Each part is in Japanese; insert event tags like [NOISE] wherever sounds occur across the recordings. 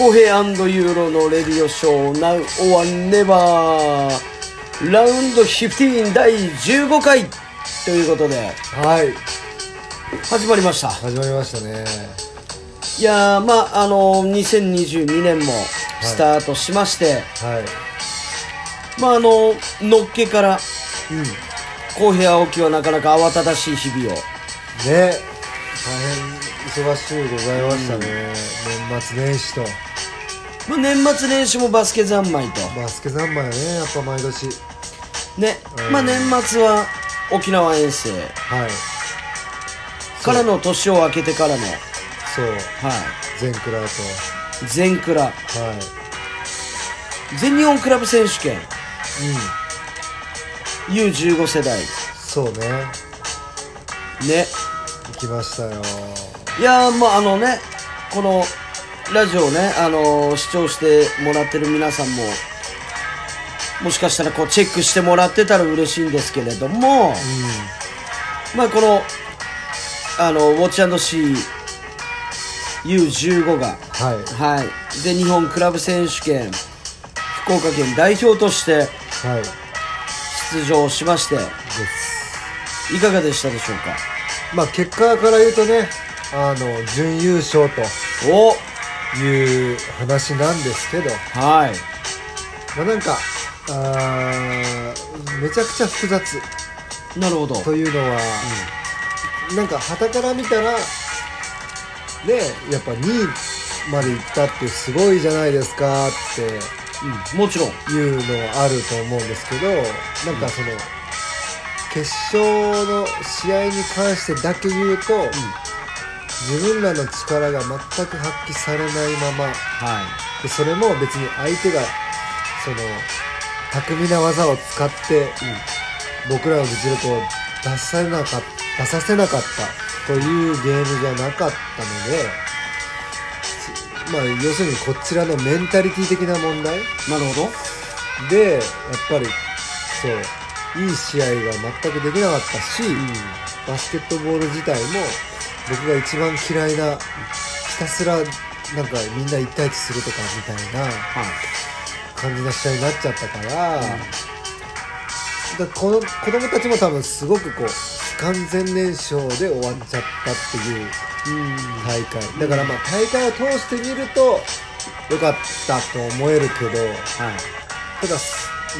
公平ユーロのレディオショー Now or Never ラウンド15第15回ということで。はい。始まりました。始まりましたね。いやーまああの2022年もスタートしまして、はい。まああののっけからうん。公平青木はなかなか慌ただしい日々を。ね。大変忙しゅうございましたね、年末年始とまあ、年末年始もバスケ三昧と。バスケ三昧やねやっぱ毎年。ね、うん。まあ年末は沖縄遠征。はい。からの年を明けてからの。そう。はい。全クラと。全クラ。はい。全日本クラブ選手権。うん。U15 世代。そうね。ね。行きましたよ。いやーまああのねこのラジオをねあのー視聴してもらってる皆さんももしかしたらこうチェックしてもらってたら嬉しいんですけれども、まあこのあのウォッチシー U15 がはい。はい。全日本クラブ選手権福岡県代表としてはい。出場しましてです。いかがでしたでしょうか？まあ結果から言うとねあの準優勝と。おいう話なんですけど。はい。まあなんかあーめちゃくちゃ複雑。なるほど。というのは、なんか旗から見たらねやっぱ2位まで行ったってすごいじゃないですかってうん、もちろん。いうのはあると思うんですけどなんかその、決勝の試合に関してだけ言うと、自分らの力が全く発揮されないまま。はい。でそれも別に相手がその巧みな技を使って僕らの実力を出さなか出させなかったというゲームじゃなかったのでつまあ要するにこちらのメンタリティ的な問題。なるほど。でやっぱりそういい試合が全くできなかったし、バスケットボール自体も僕が一番嫌いなひたすらなんかみんな1対1するとかみたいなはい感じの試合になっちゃったから,、だこの子供たちも多分すごくこう不完全燃焼で終わっちゃったっていううん。大会。だからまあ大会を通してみるとよかったと思えるけどはい。ただ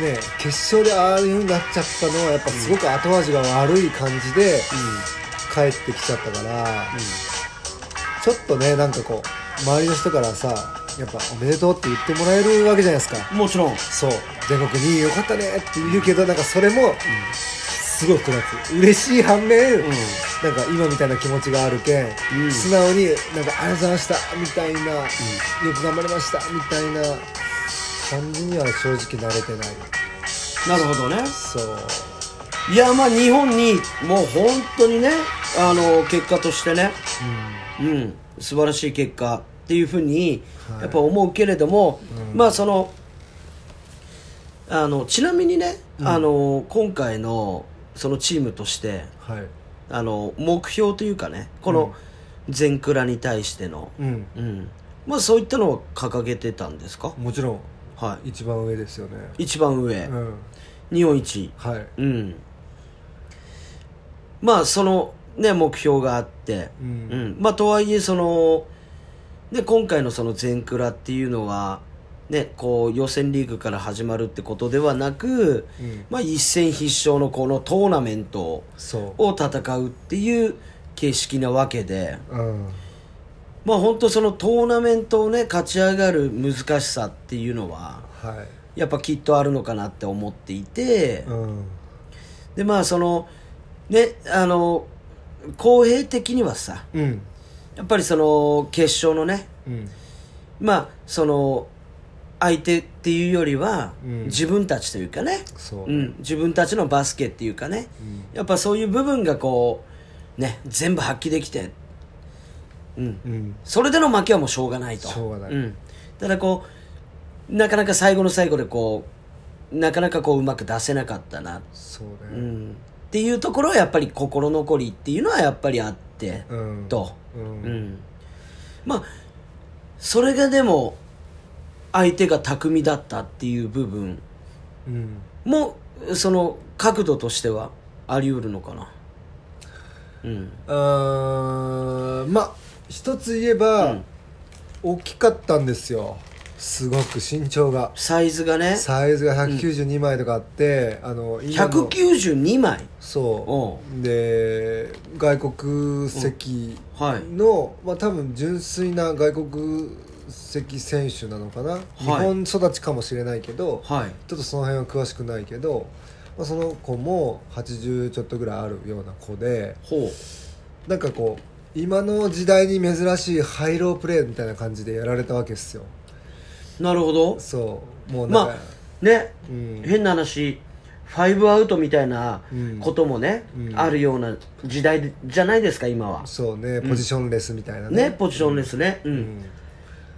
ね決勝でああいう風になっちゃったのはやっぱすごく後味が悪い感じで帰ってきちゃったから、ちょっとねなんかこう周りの人からさやっぱおめでとうって言ってもらえるわけじゃないですか。うんもちろん。そう。全国2位よかったねって言うけどなんかそれもすごい複雑。嬉しい反面、うん。なんか今みたいな気持ちがあるけん、うん。素直になんか「ありがとうございました」みたいな、よく頑張りました」みたいな感じには正直慣れてない。なるほどね。そう。いやまあ日本にもう本当にねあの結果としてね。うん。素晴らしい結果っていうふうにはい。やっぱ思うけれども、うん。まあそのあのちなみにね、うん。あの今回のそのチームとしてはい。あの目標というかねこの全クラに対しての、うん。うん。まあそういったのは掲げてたんですか？もちろん。はい。一番上ですよね。一番上、うん。日本一。はい。うん。まあそのね目標があって、ううん。んまあとはいえそので今回のその全クラっていうのはねこう予選リーグから始まるってことではなく、うん。まあ一戦必勝のこのトーナメントを戦うっていう形式なわけで。うん。まあ本当そのトーナメントをね勝ち上がる難しさっていうのははい。やっぱきっとあるのかなって思っていて、うん。でまあそのねあの公平的にはさうん。やっぱりその決勝のねうん。まあその相手っていうよりは、うん。自分たちというかね、そううん、自分たちのバスケっていうかね。うん。やっぱそういう部分がこうね全部発揮できて、うん、うん。それでの負けはもうしょうがないと。しょうがない。ん、ただこうなかなか最後の最後でこうなかなかこううまく出せなかったな、そううねん、っていうところはやっぱり心残りっていうのはやっぱりあって、うん。と、ううん。んまあそれがでも相手が巧みだったっていう部分うん。もその角度としてはあり得るのかな。うん。あーまあ一つ言えば、うん。大きかったんですよすごく身長が。サイズがね。サイズが192枚とかあって、あの今の。192枚？そう。で外国籍はい。の、まあ、多分純粋な外国籍選手なのかな、日本育ちかもしれないけどはい。ちょっとその辺は詳しくないけど、まあ、その子も80ちょっとぐらいあるような子でほう。なんかこう今の時代に珍しいハイロープレーみたいな感じでやられたわけですよなるほど。そう。もうまあね、うん。変な話ファイブアウトみたいなこともね、うん。あるような時代じゃないですか今は。そうね。ポジションレスみたいなね。ねポジションですね、うん。うん。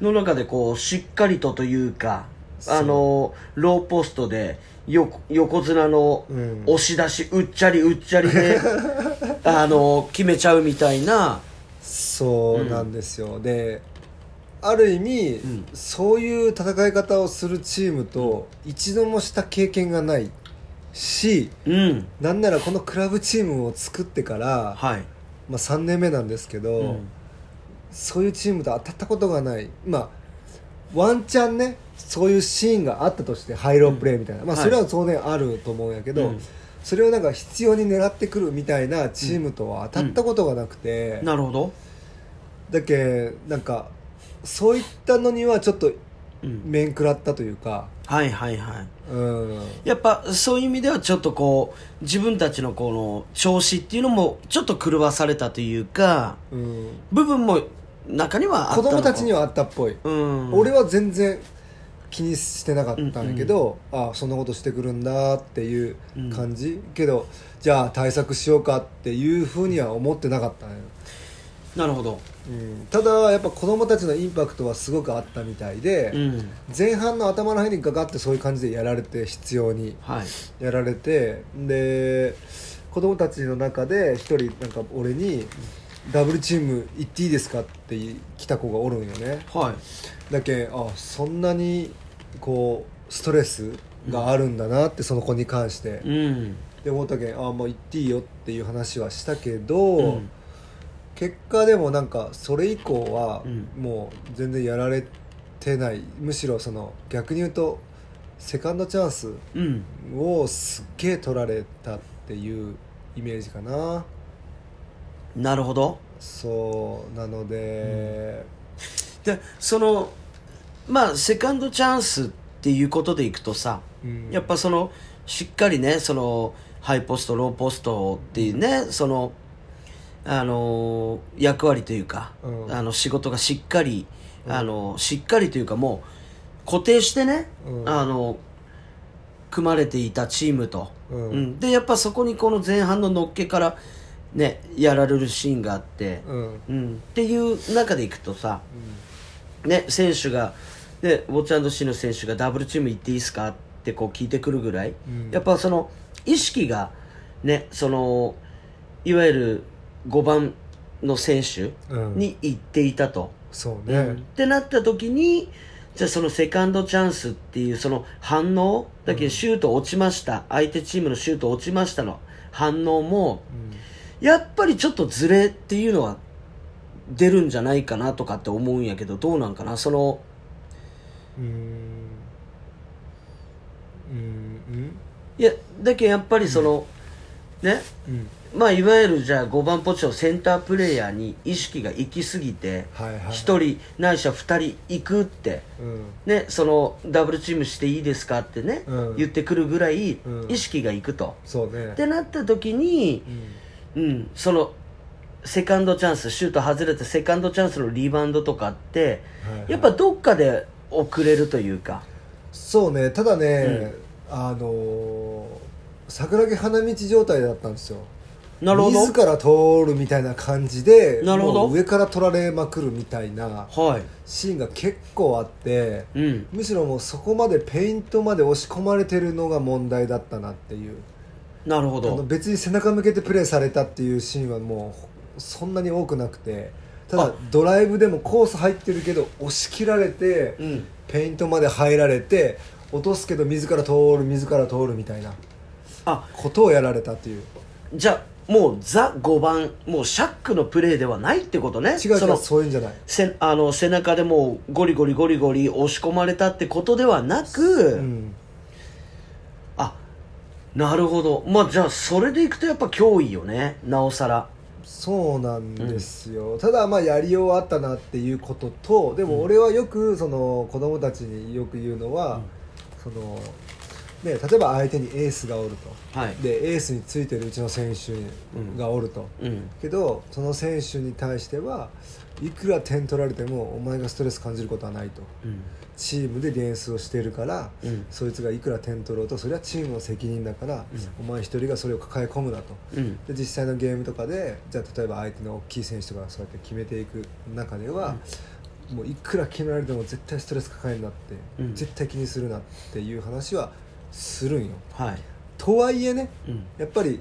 の中でこうしっかりとというかあのローポストでよ横綱のうん。押し出し、うっちゃりうっちゃりで [LAUGHS] あの決めちゃうみたいな。そうなんですよ、である意味、ん。そういう戦い方をするチームと一度もした経験がないしうん。なんならこのクラブチームを作ってから、はい、まあ、3年目なんですけど、うん。そういうチームと当たったことがない。まあワンチャンねそういうシーンがあったとしてハイロープレーみたいな、まあ、はいそれは当然あると思うんやけど、うん。それをなんか必要に狙ってくるみたいなチームとは当たったことがなくて、なるほど、だけなんかそういったのにはちょっとうん、面食らったというか、はいはいはい。うん、やっぱそういう意味ではちょっとこう自分たちのこの調子っていうのもちょっと狂わされたというかうん、部分も中にはあったのか。子供たちにはあったっぽい、うん。俺は全然気にしてなかったんだけど、ああそんなことしてくるんだっていう感じ、けどじゃあ対策しようかっていうふうには思ってなかったのよ、なるほどうん、ただやっぱ子供たちのインパクトはすごくあったみたいで、うん。前半の頭の辺にかかってそういう感じでやられて必要にはい。やられてで子供たちの中で一人なんか俺に「ダブルチーム行っていいですか?」って来た子がおるんよね。はい。だけあそんなにこうストレスがあるんだなってその子に関して、うん。で思ったけんあもう行っていいよっていう話はしたけど、うん結果でもなんかそれ以降はうん。もう全然やられてない。むしろその逆に言うとセカンドチャンスうん。をすっげえ取られたっていうイメージかな。なるほど。そうなので、でそのまあセカンドチャンスっていうことでいくとさ、うん。やっぱそのしっかりねそのハイポストローポストっていうねそのあの役割というか、うん。あの仕事がしっかり、あのしっかりというかもう固定してね、うん。あの組まれていたチームと、うん。でやっぱそこにこの前半ののっけからねやられるシーンがあって、うん。うん、っていう中でいくとさ、ね、選手が、ね、ウォッチシーの選手がダブルチーム行っていいですかってこう聞いてくるぐらい、うん。やっぱその意識が、ね、そのいわゆる5番の選手うん。に行っていたと。そうね、うんってなった時にじゃあそのセカンドチャンスっていうその反応だけどシュート落ちました、相手チームのシュート落ちましたの。反応もやっぱりちょっとズレっていうのは出るんじゃないかなとかって思うんやけどどうなんかな？そのうん。うん。いやだけどやっぱりその、ねうん。うんまあいわゆるじゃあ5番ポジションセンタープレーヤーに意識が行き過ぎてはいはい。1人ないしは2人行くってうん。ね、そのダブルチームしていいですかってね、うん。言ってくるぐらいうん。意識がいくと、そうね。ってなった時にう、ん。うん、そのセカンドチャンスシュート外れてセカンドチャンスのリバウンドとかって、やっぱどっかで遅れるというか。そうね。ただね、あのー桜木花道状態だったんですよなるほど。自ら通るみたいな感じでなるほど。上から取られまくるみたいなはい、シーンが結構あってうん、むしろもうそこまでペイントまで押し込まれてるのが問題だったなっていう。なるほあのど別に背中向けてプレーされたっていうシーンはもうそんなに多くなくてただあ。ドライブでもコース入ってるけど押し切られて、うん。ペイントまで入られて落とすけど自ら通る自ら通るみたいなあ。ことをやられたっていう。じゃあもうザ5番もうシャックのプレーではないってことね。違う違うそのそういうんじゃない。せあの背中でもうゴリゴリゴリゴリ押し込まれたってことではなく、うん。あなるほど。まあじゃあそれでいくとやっぱ脅威よね。なおさら。そうなんですよ、ただまあやりようはあったなっていうこととでも俺はよくその子供たちによく言うのは、そのね、例えば相手にエースがおると、はい。でエースについてるうちの選手がおると、うん。けどその選手に対してはいくら点取られてもお前がストレス感じることはないと。うん。チームでディフェンスをしているから、うん。そいつがいくら点取ろうとそれはチームの責任だから、お前一人がそれを抱え込むなと。うん。で実際のゲームとかでじゃあ例えば相手の大きい選手とかそうやって決めていく中では、もういくら決められても絶対ストレス抱えるなって、うん。絶対気にするなっていう話はするんよ。はい。とはいえねうん。やっぱり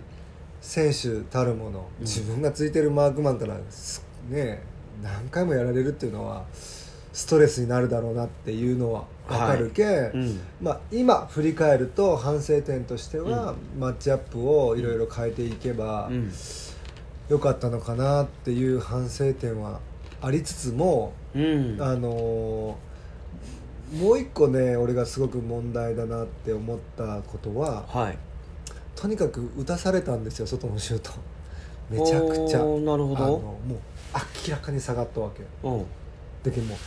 選手たるもの自分がついてるマークマンからすね何回もやられるっていうのはストレスになるだろうなっていうのは分かるけ、うん。まあ、今振り返ると反省点としては、マッチアップをいろいろ変えていけば、うん。良かったのかなっていう反省点はありつつも、うん。あのーもう一個ね俺がすごく問題だなって思ったことははい。とにかく打たされたんですよ外のシュート。めちゃくちゃ。なるほど。もう明らかに下がったわけうん。だけどもう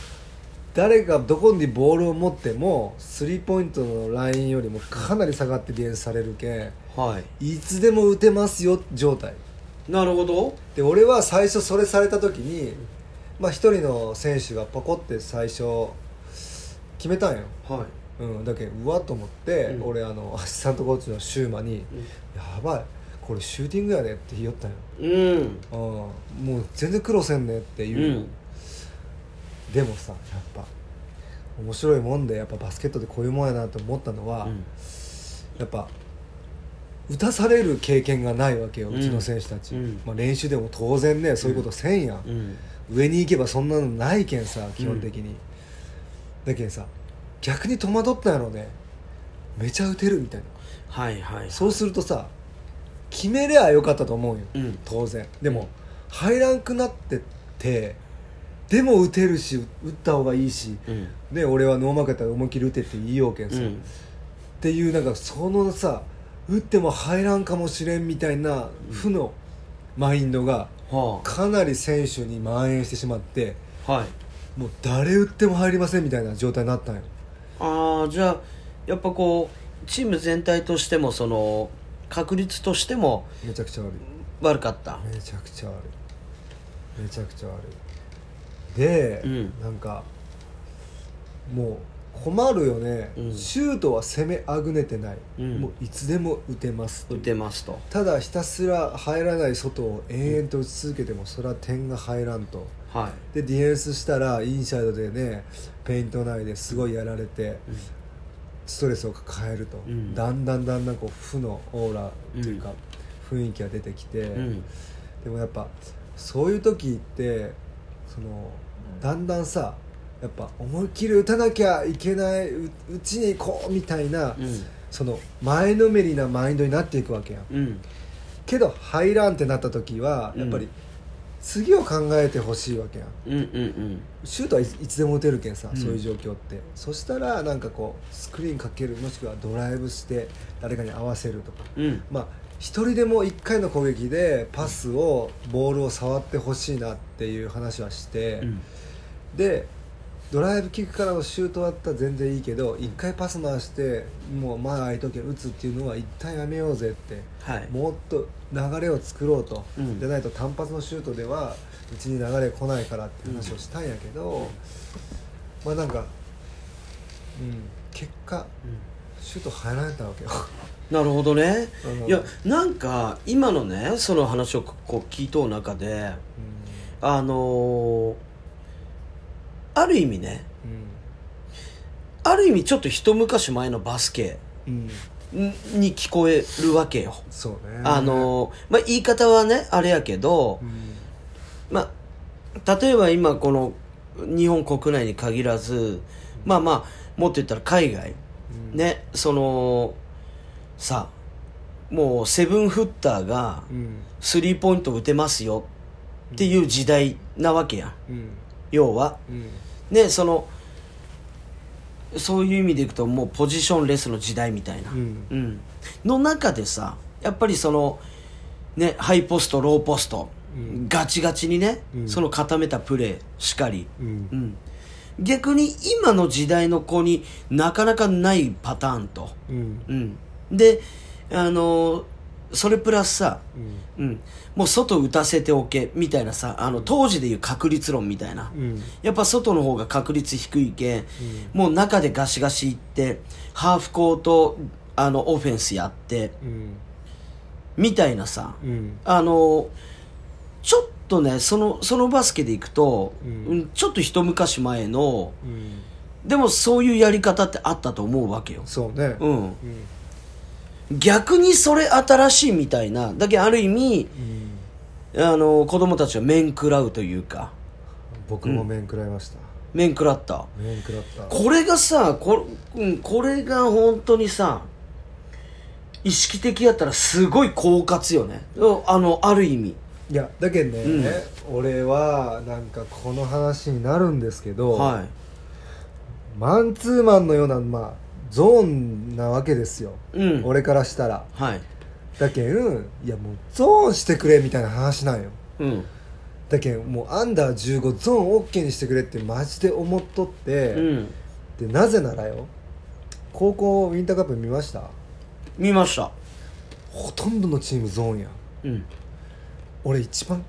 誰がどこにボールを持ってもスリーポイントのラインよりもかなり下がってディフェンスされるけはい。いつでも打てますよ状態。なるほど。で俺は最初それされた時にまあ一人の選手がパコって最初決めたんよ、はうん、だけどうわっと思って、うん。俺あのアシスタントコーチのシューマに「やばいこれシューティングやね」って言いよったんよ、いうん。うん、もう全然苦労せんねってういう、ん。でもさやっぱ面白いもんでやっぱバスケットでこういうもんやなと思ったのは、うん。やっぱ打たされる経験がないわけよ、ううんちの選手たち、うん。まあ、練習でも当然ねそういうことせんやん、うん。上に行けばそんなのないけんさ基本的に、だけんさ逆に戸惑ったんやろうね。めちゃ打てるみたいな。はいはいそうするとさ決めりゃよかったと思うよ、うん。当然。でも、入らんくなってってでも打てるし打った方がいいし、うん。ね、俺はノーマークやったら思いっきり打てって言いようけんさ、っうん。ていうなんかそのさ打っても入らんかもしれんみたいな負のマインドがはかなり選手に蔓延してしまってあはいもう誰打っても入りませんみたいな状態になったんよ。ああじゃあやっぱこうチーム全体としてもその確率としてもめちゃくちゃ悪い。悪かった。めちゃくちゃ悪い。めちゃくちゃ悪い。で、うん。なんかもう困るよね、うん。シュートは攻めあぐねてない、うん。もういつでも打てます打てますと。ただひたすら入らない外を延々と打ち続けてもそれは点が入らんとはい。でディフェンスしたらインサイドでねペイント内ですごいやられて、ストレスを抱えると、うん。だんだんだんだんこう負のオーラというか、雰囲気が出てきて、うん。でもやっぱそういう時ってそのだんだんさやっぱ思いっきり打たなきゃいけないううちに行こうみたいな、うん。その前のめりなマインドになっていくわけやん。うん。けど入らんってなった時はやっぱりうん次を考えてほしいわけやん。うんうんシュートはいつでも打てるけんさ、うん。そういう状況って。そしたらなんかこうスクリーンかけるもしくはドライブして誰かに合わせるとか。うん。うんまあ一人でも1回の攻撃でパスをボールを触ってほしいなっていう話はして、うん。でドライブキックからのシュートだったら全然いいけど1回パス回してもう前空いとけ打つっていうのは一旦やめようぜってはい。もっと流れを作ろうと、うん。でないと単発のシュートではうちに流れ来ないからって話をしたんやけど、まあなんか、うん、結果シュート入られたわけよ。なるほどね。うん。いやなんか今のねその話をこう聞いとう中であのーある意味ねある意味ちょっと一昔前のバスケうん、うんんに聞こえるわけよ。そうね。あのーまあ言い方はねあれやけどうん。まあ例えば今この日本国内に限らずまあまあもっと言ったら海外、ねそのさもうセブンフッターがうん。スリーポイント打てますよっていう時代なわけやん。うん。要は。うんねそのそういう意味でいくともうポジションレスの時代みたいな、うん。うん。の中でさやっぱりそのねハイポストローポスト、うん。ガチガチにね、うん。その固めたプレーしかり、うん。うん。逆に今の時代の子になかなかないパターンと、うん。うん、であのそれプラスさ、うん。うん、もう外打たせておけみたいなさあの当時でいう確率論みたいな、うん。やっぱ外の方が確率低いけん、もう中でガシガシいってハーフコートあのオフェンスやってうん。みたいなさ、うん。あのちょっとねそのそのバスケでいくと、ちょっと一昔前のうん。でもそういうやり方ってあったと思うわけよ、そうね。うん、うん逆にそれ新しいみたいなだけどある意味うん。あの子供たちは面食らうというか。僕も面食らいました。面食らった。面食らった。これがさこ,、うん、これが本当にさ意識的やったらすごい狡猾よね。あのある意味。いやだけどね、うん。俺はなんかこの話になるんですけど、はいマンツーマンのような、まあ、ゾーンなわけですよ、うん。俺からしたら。はい。だけんいやもうゾーンしてくれみたいな話なんよ。うん。だけんもうアンダー15ゾーン OK にしてくれってマジで思っとって、うん。でなぜならよ高校ウィンターカップ見ました？見ました。ほとんどのチームゾーンや。うん。俺一番まあ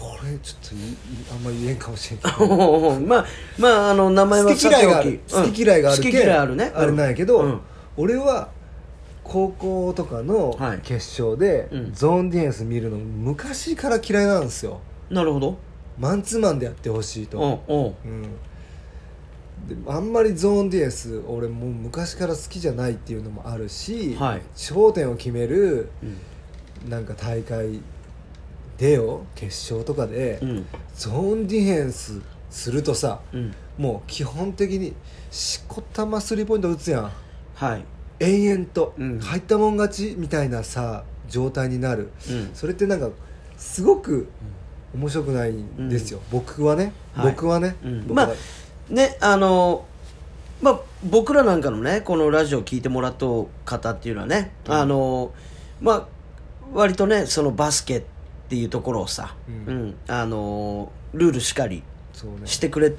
これちょっといいあんま言えんかもしれんけど。[LAUGHS] まあまああの名前は好き嫌いがある。好き嫌いがある好けき嫌いあるね。あれなんやけど、うん。俺は高校とかのはい。決勝でうん。ゾーンディフェンス見るの昔から嫌いなんですよ。なるほど。マンツーマンでやってほしいと、うんうん。うん、であんまりゾーンディフェンス俺もう昔から好きじゃないっていうのもあるし、はい。頂点を決めるうん。なんか大会でよ決勝とかで、うん。ゾーンディフェンスするとさうん。もう基本的にしこたまスリーポイント打つやん。はい。延々と、うん。入ったもん勝ちみたいなさ状態になる。うん。それってなんかすごく面白くないんですよ、僕はね、はい。僕はね、うん。僕は。まねあのまあ僕らなんかのねこのラジオ聞いてもらった方っていうのはね、あのまあ割とねそのバスケっていうところをさ、うん。うんあのルールしかりしてくれね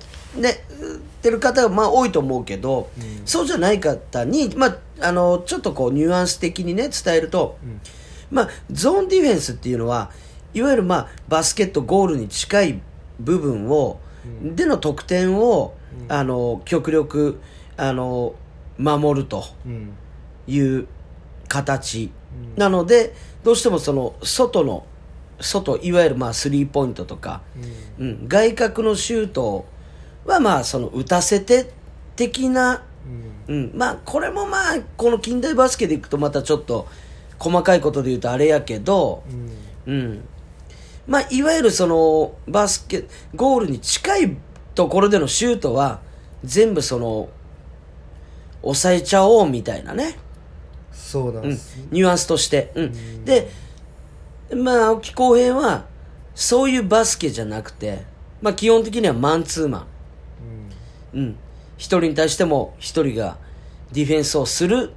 てる方がまあ多いと思うけど、うん。そうじゃない方に、まあ、あのちょっとこうニュアンス的にね伝えると、うん。まあ、ゾーンディフェンスっていうのはいわゆる、まあ、バスケットゴールに近い部分を、うん。での得点を、うん。あの極力あの守るとうん。いう形、うん。なのでどうしてもその外の外いわゆるまあスリーポイントとか、うん。うん、外角のシュートはまあその打たせて的な、うん。うん、まあこれもまあこの近代バスケでいくとまたちょっと細かいことで言うとあれやけど、うん。うん、まあいわゆるそのバスケゴールに近いところでのシュートは全部その抑えちゃおうみたいなね、うんそうなんです、、ニュアンスとして、うん。ん。でまあ青木浩平はそういうバスケじゃなくて、まあ、基本的にはマンツーマン。うん。うん、一人に対しても一人がディフェンスをする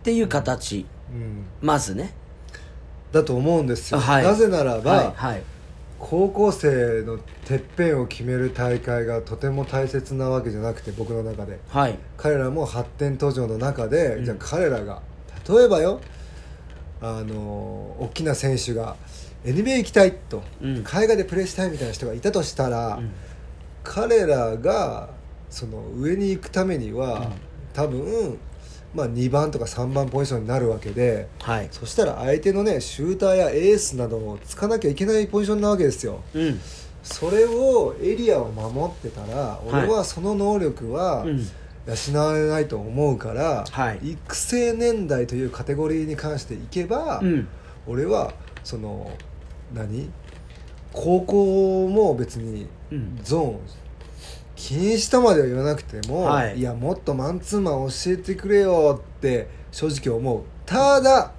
っていう形。うん。まずね。だと思うんですよ、はい。なぜならば、はいはい。高校生のてっぺんを決める大会がとても大切なわけじゃなくて僕の中で。はい。彼らも発展途上の中で、うん。じゃあ彼らが例えばよあの大きな選手が NBA 行きたいと、うん。海外でプレーしたいみたいな人がいたとしたら、うん。彼らがその上に行くためには、うん。多分、まあ、2番とか3番ポジションになるわけではい。そしたら相手のねシューターやエースなどをつかなきゃいけないポジションなわけですよ。うん。それをエリアを守ってたら俺はその能力はうん養われないと思うから、はい。育成年代というカテゴリーに関していけば、うん。俺はその何？高校も別にうん。ゾーン禁止とまでは言わなくても、はい。い、やもっとマンツーマン教えてくれよって正直思う。ただ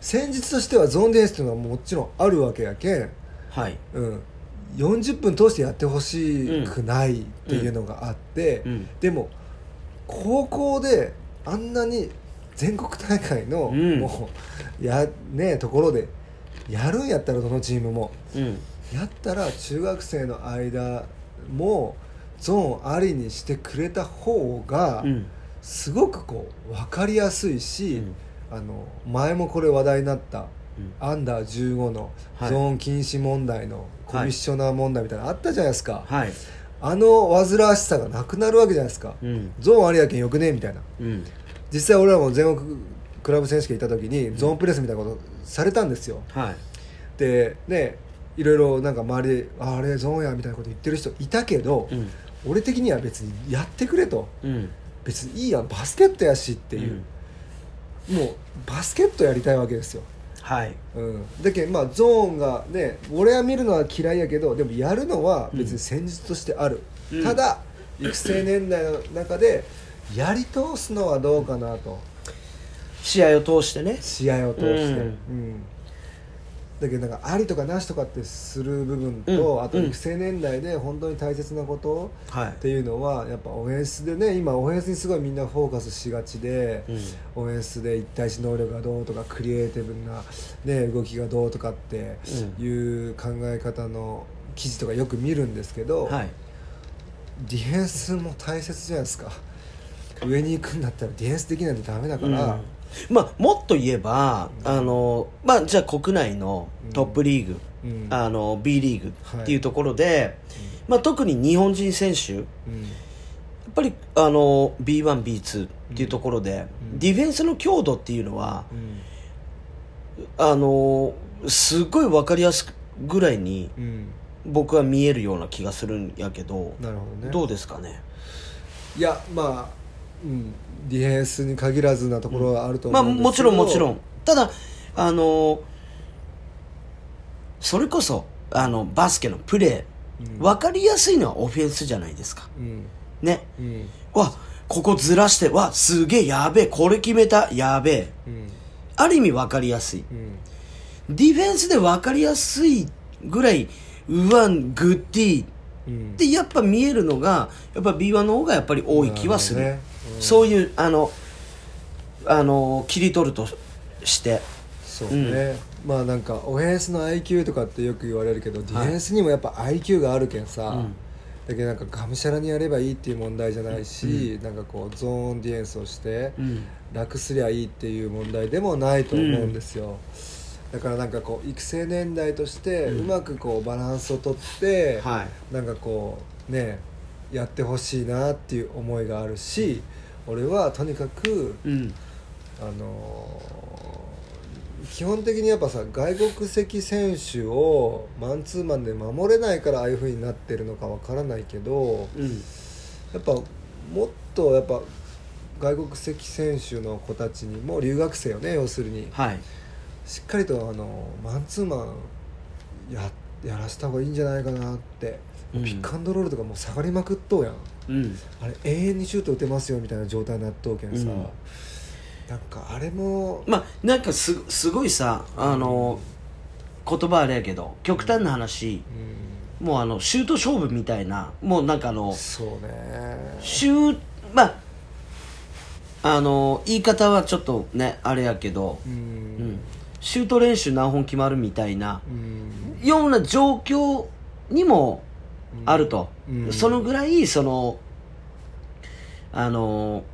戦術としてはゾーンディフェンスっていうのはもちろんあるわけやけん、はい。うん、40分通してやってほしくないっていうのがあって、うん。でも高校であんなに全国大会の、うん。もうやねところでやるんやったらどのチームも。うん。やったら中学生の間もゾーンありにしてくれた方がうん。すごくこう分かりやすいし、あの前もこれ話題になったアンダー15のゾはい。ーン禁止問題のコミッショナー問題みたいなのあったじゃないですか、はいあの煩わしさがなくなるわけじゃないですか、うん。ゾーンありやけんよくねみたいな。うん。実際俺らも全国クラブ選手権行った時にゾーンプレスみたいなことされたんですよ。はい。でねいろいろなんか周りで「ああれゾーンや」みたいなこと言ってる人いたけど、うん。俺的には別にやってくれと。うん。別にいいやんバスケットやしっていう、もうバスケットやりたいわけですよはい。うん、だけどまあゾーンがね俺は見るのは嫌いやけどでもやるのは別に戦術としてある、うん。ただ育成年代の中でやり通すのはどうかなと。試合を通してね。試合を通して、うん。うんだけどなんかありとかなしとかってする部分と、うん。あと育成年代で本当に大切なことはい。っていうのはやっぱオフェンスでね今オフェンスにすごいみんなフォーカスしがちで、うん。オフェンスで一対一能力がどうとかクリエイティブな、ね、動きがどうとかっていう考え方の記事とかよく見るんですけど、はい。ディフェンスも大切じゃないですか。上に行くんだったらディフェンスできないとダメだから、うんまあもっと言えばあのまあじゃあ国内のトップリーグうん。あの B リーグっていうところでまあ特に日本人選手やうん。っぱりあの B1B2 っていうところでうん。ディフェンスの強度っていうのはうん。あのすごい分かりやすくぐらいにうん。僕は見えるような気がするんやけどどね。どうですかね？いやまディフェンスに限らずなところはあるとまあ思うんですけど、もちろんもちろん。ただあのそれこそあのバスケのプレー、うん。分かりやすいのはオフェンスじゃないですか。うん。ね。うん。わここずらしてわすげえやべえこれ決めたやべえ。うん。ある意味分かりやすい。うん。ディフェンスで分かりやすいぐらいうわんグッディうん。でやっぱ見えるのがやっぱ B1 の方がやっぱり多い気はする、ねうんそういうあのあの切り取るとして。そうね、まあなんかオフェンスの IQ とかってよく言われるけどディフェンスにもやっぱ IQ があるけんさ、うん。だけどなんかがむしゃらにやればいいっていう問題じゃないし、なんかこうゾーンディフェンスをしてうん。楽すりゃいいっていう問題でもないと思うんですよ、だからなんかこう育成年代としてうまくこうバランスをとって、はい。なんかこうねやってほしいなっていう思いがあるし俺はとにかくうん。あのー基本的にやっぱさ外国籍選手をマンツーマンで守れないからああいう風になってるのかわからないけどうん。やっぱもっとやっぱ外国籍選手の子たちにも留学生よね要するに。はい。しっかりとあのマンツーマンややらした方がいいんじゃないかなって、うん。ピックアンドロールとかもう下がりまくっとうやん。うん。あれ永遠にシュート打てますよみたいな状態になっとうけんさ、うん。なんかあれもまあなんかすすごいさあの言葉あれやけど極端な話うん。もうあのシュート勝負みたいなもうなんかあのそうね。シューまああの言い方はちょっとねあれやけど、ううん。ん、シュート練習何本決まるみたいなうん。ような状況にもあると、うん。そのぐらいそのあの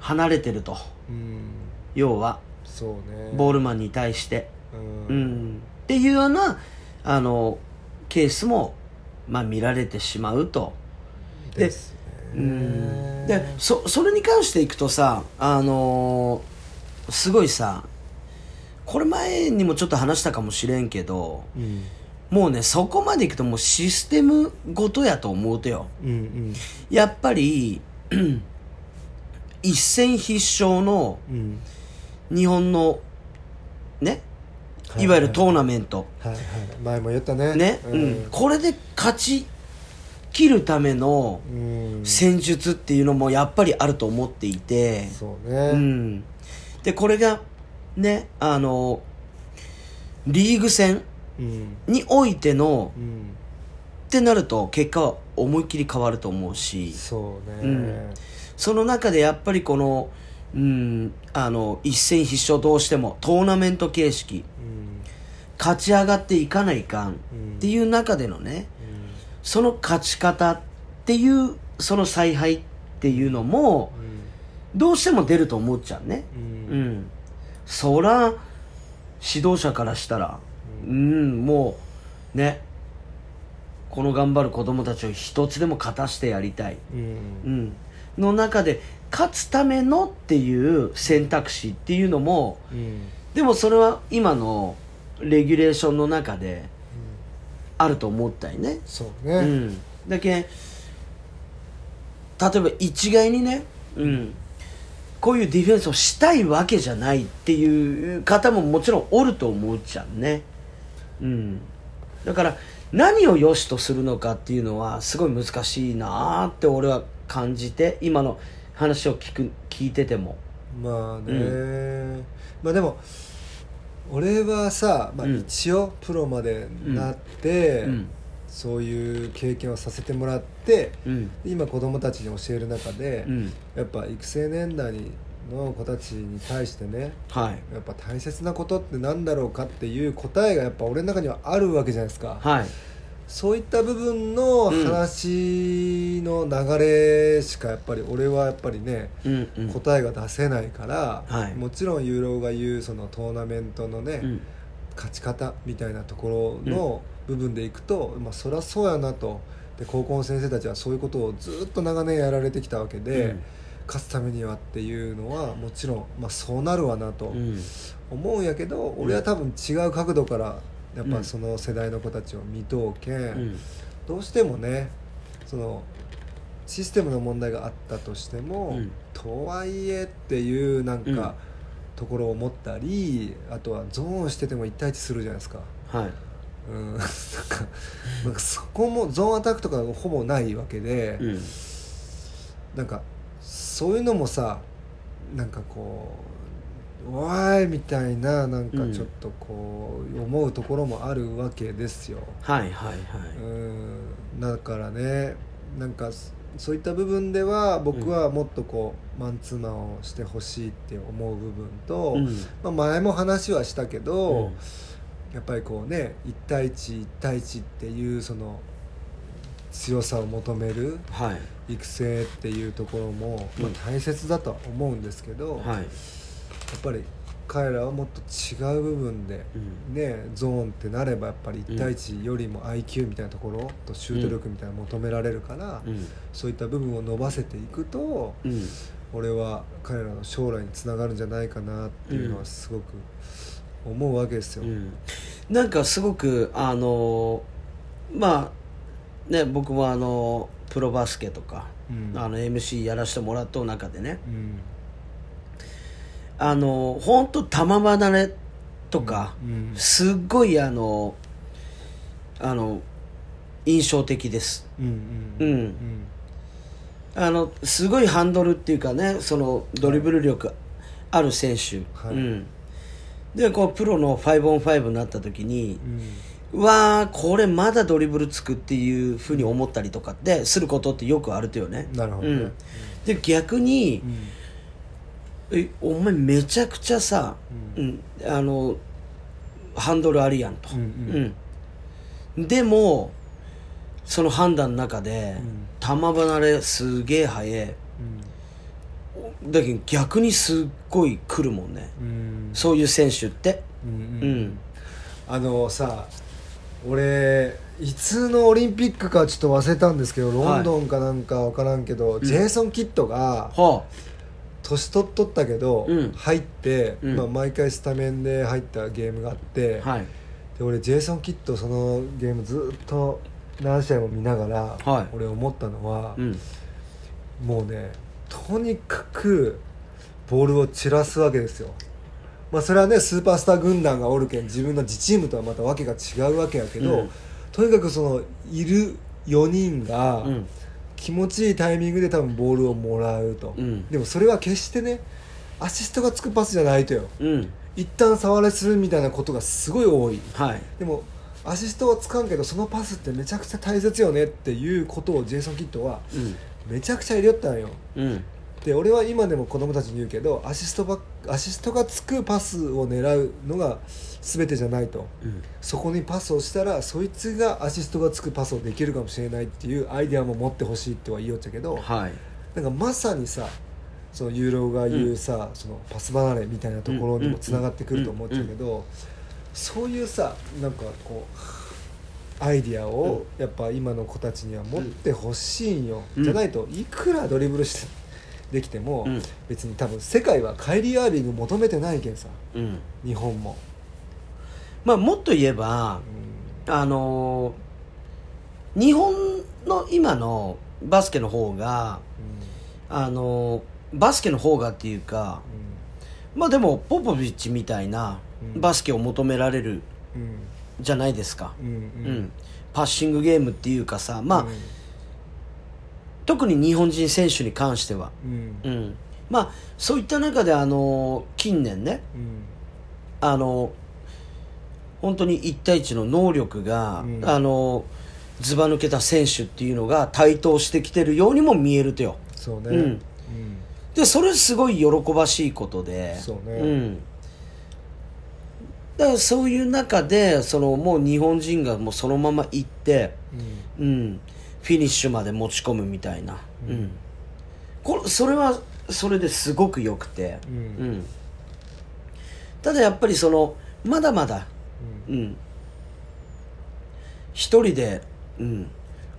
離れてると。うん。要はそうね。ボールマンに対して、ううん。ん、っていうようなあのケースも、まあ、見られてしまうと。でうん。でそそれに関していくとさあのーすごいさこれ前にもちょっと話したかもしれんけどうんもうねそこまでいくともうシステムごとやと思うとよ。うんうん。やっぱり [CLEARS THROAT] 一戦必勝のうん。日本のね？はいい。わゆるトーナメント、はいはい。前も言ったね。ね、ううん。んこれで勝ち切るためのうん。戦術っていうのもやっぱりあると思っていて、そうね、うん、でこれがねあのリーグ戦うんにおいてのうん。ってなると結果は思いっきり変わると思うし。そうね、うん。その中でやっぱりこの,、うん、あの一戦必勝どうしてもトーナメント形式うん。勝ち上がっていかないかんっていう中でのねその勝ち方っていうその采配っていうのもどうしても出ると思っちゃうね。うん。そら指導者からしたらうんもうね。この頑張る子供たちを一つでも勝たしてやりたい、うん。うん、の中で勝つためのっていう選択肢っていうのもうん。でもそれは今のレギュレーションの中であると思ったりね。そうね、うん、だけ例えば一概にね、うん、こういうディフェンスをしたいわけじゃないっていう方ももちろんおると思うじゃんね、うん、だから何を良しとするのかっていうのはすごい難しいなーって俺は感じて今の話を聞く聞いてても。まあね、まあでも俺はさ、まあ、うん。一応プロまでなって、うん。そういう経験をさせてもらってうん。今子供たちに教える中で、うん。やっぱ育成年代の子たちに対してねはい。やっぱ大切なことって何だろうかっていう答えがやっぱ俺の中にはあるわけじゃないですか、はい。そういった部分の話の流れしかやっぱり俺はやっぱりね、うんうん。答えが出せないから、はい。もちろんユーロが言うそのトーナメントのね、うん。勝ち方みたいなところの部分でいくと、まあ、そりゃそうやなと。で高校の先生たちはそういうことをずっと長年やられてきたわけで、うん勝つためにはっていうのはもちろん、まあ、そうなるわなとうん。思うんやけど、俺は多分違う角度からやっうん。ぱその世代の子たちを見とうけん、うん。どうしてもねそのシステムの問題があったとしても、うん。とはいえっていうなんか、うん。ところを持ったりあとはゾーンしてても1対1するじゃないですか。はい。うん、[LAUGHS] なんかなんかそこもゾーンアタックとかほぼないわけで、うん。なんかそういうのもさなんかこう「おーい!」みたいななんかちょっとこう思うところもあるわけですよ。はいはいはい。うん。だからねなんかそそういった部分では僕はもっとこう、マンツーマンをしてほしいって思う部分と、うん。まあ、前も話はしたけど、うん。やっぱりこうね1対11対1っていうその強さを求めるはい育成っていうところも、まあうん、大切だとは思うんですけど、やっはいぱり彼らはもっと違う部分で、うん。ね、ゾーンってなればやっぱり1対1よりも IQ みたいなところとシュート力みたいなの求められるから、うん。そういった部分を伸ばせていくとうん。俺は彼らの将来につながるんじゃないかなっていうのはすごく思うわけですよ。うん。なんかすごくあのまあね僕もあのプロバスケとか、うん。あの MC やらせてもらった中でね。うん。あの本当玉離れとか、うん。すっごいあのあの印象的です。うんうんうん。あのすごいハンドルっていうかねそのドリブル力ある選手、はい。うん、でこうプロの 5on5 になった時にうんうわーこれまだドリブルつくっていうふうに思ったりとかってすることってよくあるとよね。なるほどね。うん、で逆にうん。えお前めちゃくちゃさ、ううんあのハンドルあるやんと、うんうん。でもその判断の中で、うん。球離れすげえ速えだけど逆にすっごい来るもんね。うん。そういう選手って。うん。うん。あのさ俺いつのオリンピックかちょっと忘れたんですけどロンドンかなんか分からんけど、ジェイソン・キッドがは年取っとったけど、うん。入って、うん。まあ、毎回スタメンで入ったゲームがあって、あはい。で俺ジェイソン・キッドそのゲームずっと何試合も見ながら、はい。俺思ったのはう、ん。もうねとにかくボールを散らすわけですよまあ、それはねスーパースター軍団がおるけん自分の自チームとはまた訳が違うわけやけど、うん。とにかくそのいる4人がうん。気持ちいいタイミングで多分ボールをもらうと、うん。でもそれは決してねアシストがつくパスじゃないとよ。うん。一旦触れするみたいなことがすごい多い。はい。でもアシストはつかんけどそのパスってめちゃくちゃ大切よねっていうことをジェイソン・キッドはうん。めちゃくちゃ入れよったんよ。うんで俺は今でも子供たちに言うけどアシストばアシストがつくパスを狙うのが全てじゃないと。うん。そこにパスをしたらそいつがアシストがつくパスをできるかもしれないっていうアイデアも持ってほしいっては言いよっちゃけどはい。なんかまさにさそのユーロが言うさ、そのパス離れみたいなところにもつながってくると思っちゃうけど、そういうさなんかこうアイディアをやっぱ今の子たちには持ってほしいんよ、うん。じゃないといくらドリブルしてできても、うん。別に多分世界はカイリー・アービング求めてないけんさ。うん。日本も、まあもっと言えばあのー日本の今のバスケの方があのーバスケの方がっていうかまあでもポポビッチみたいなうん。バスケを求められるうんうん。じゃないですか、うんうん。うん。パッシングゲームっていうかさまあ、うん特に日本人選手に関しては、うん。うん、まあそういった中であの近年ねうん。あの本当に1対1の能力が、うん。あのずば抜けた選手っていうのが台頭してきてるようにも見えるとよ。そうね。うん。うん。でそれすごい喜ばしいことで。そうね。ん、だからそういう中でそのもう日本人がもうそのまま行って、うん。うん、フィニッシュまで持ち込むみたいな、うん。うん。これそれはそれですごく良くて、うん。うん。ただやっぱりそのまだまだ、うん、一人で、うん、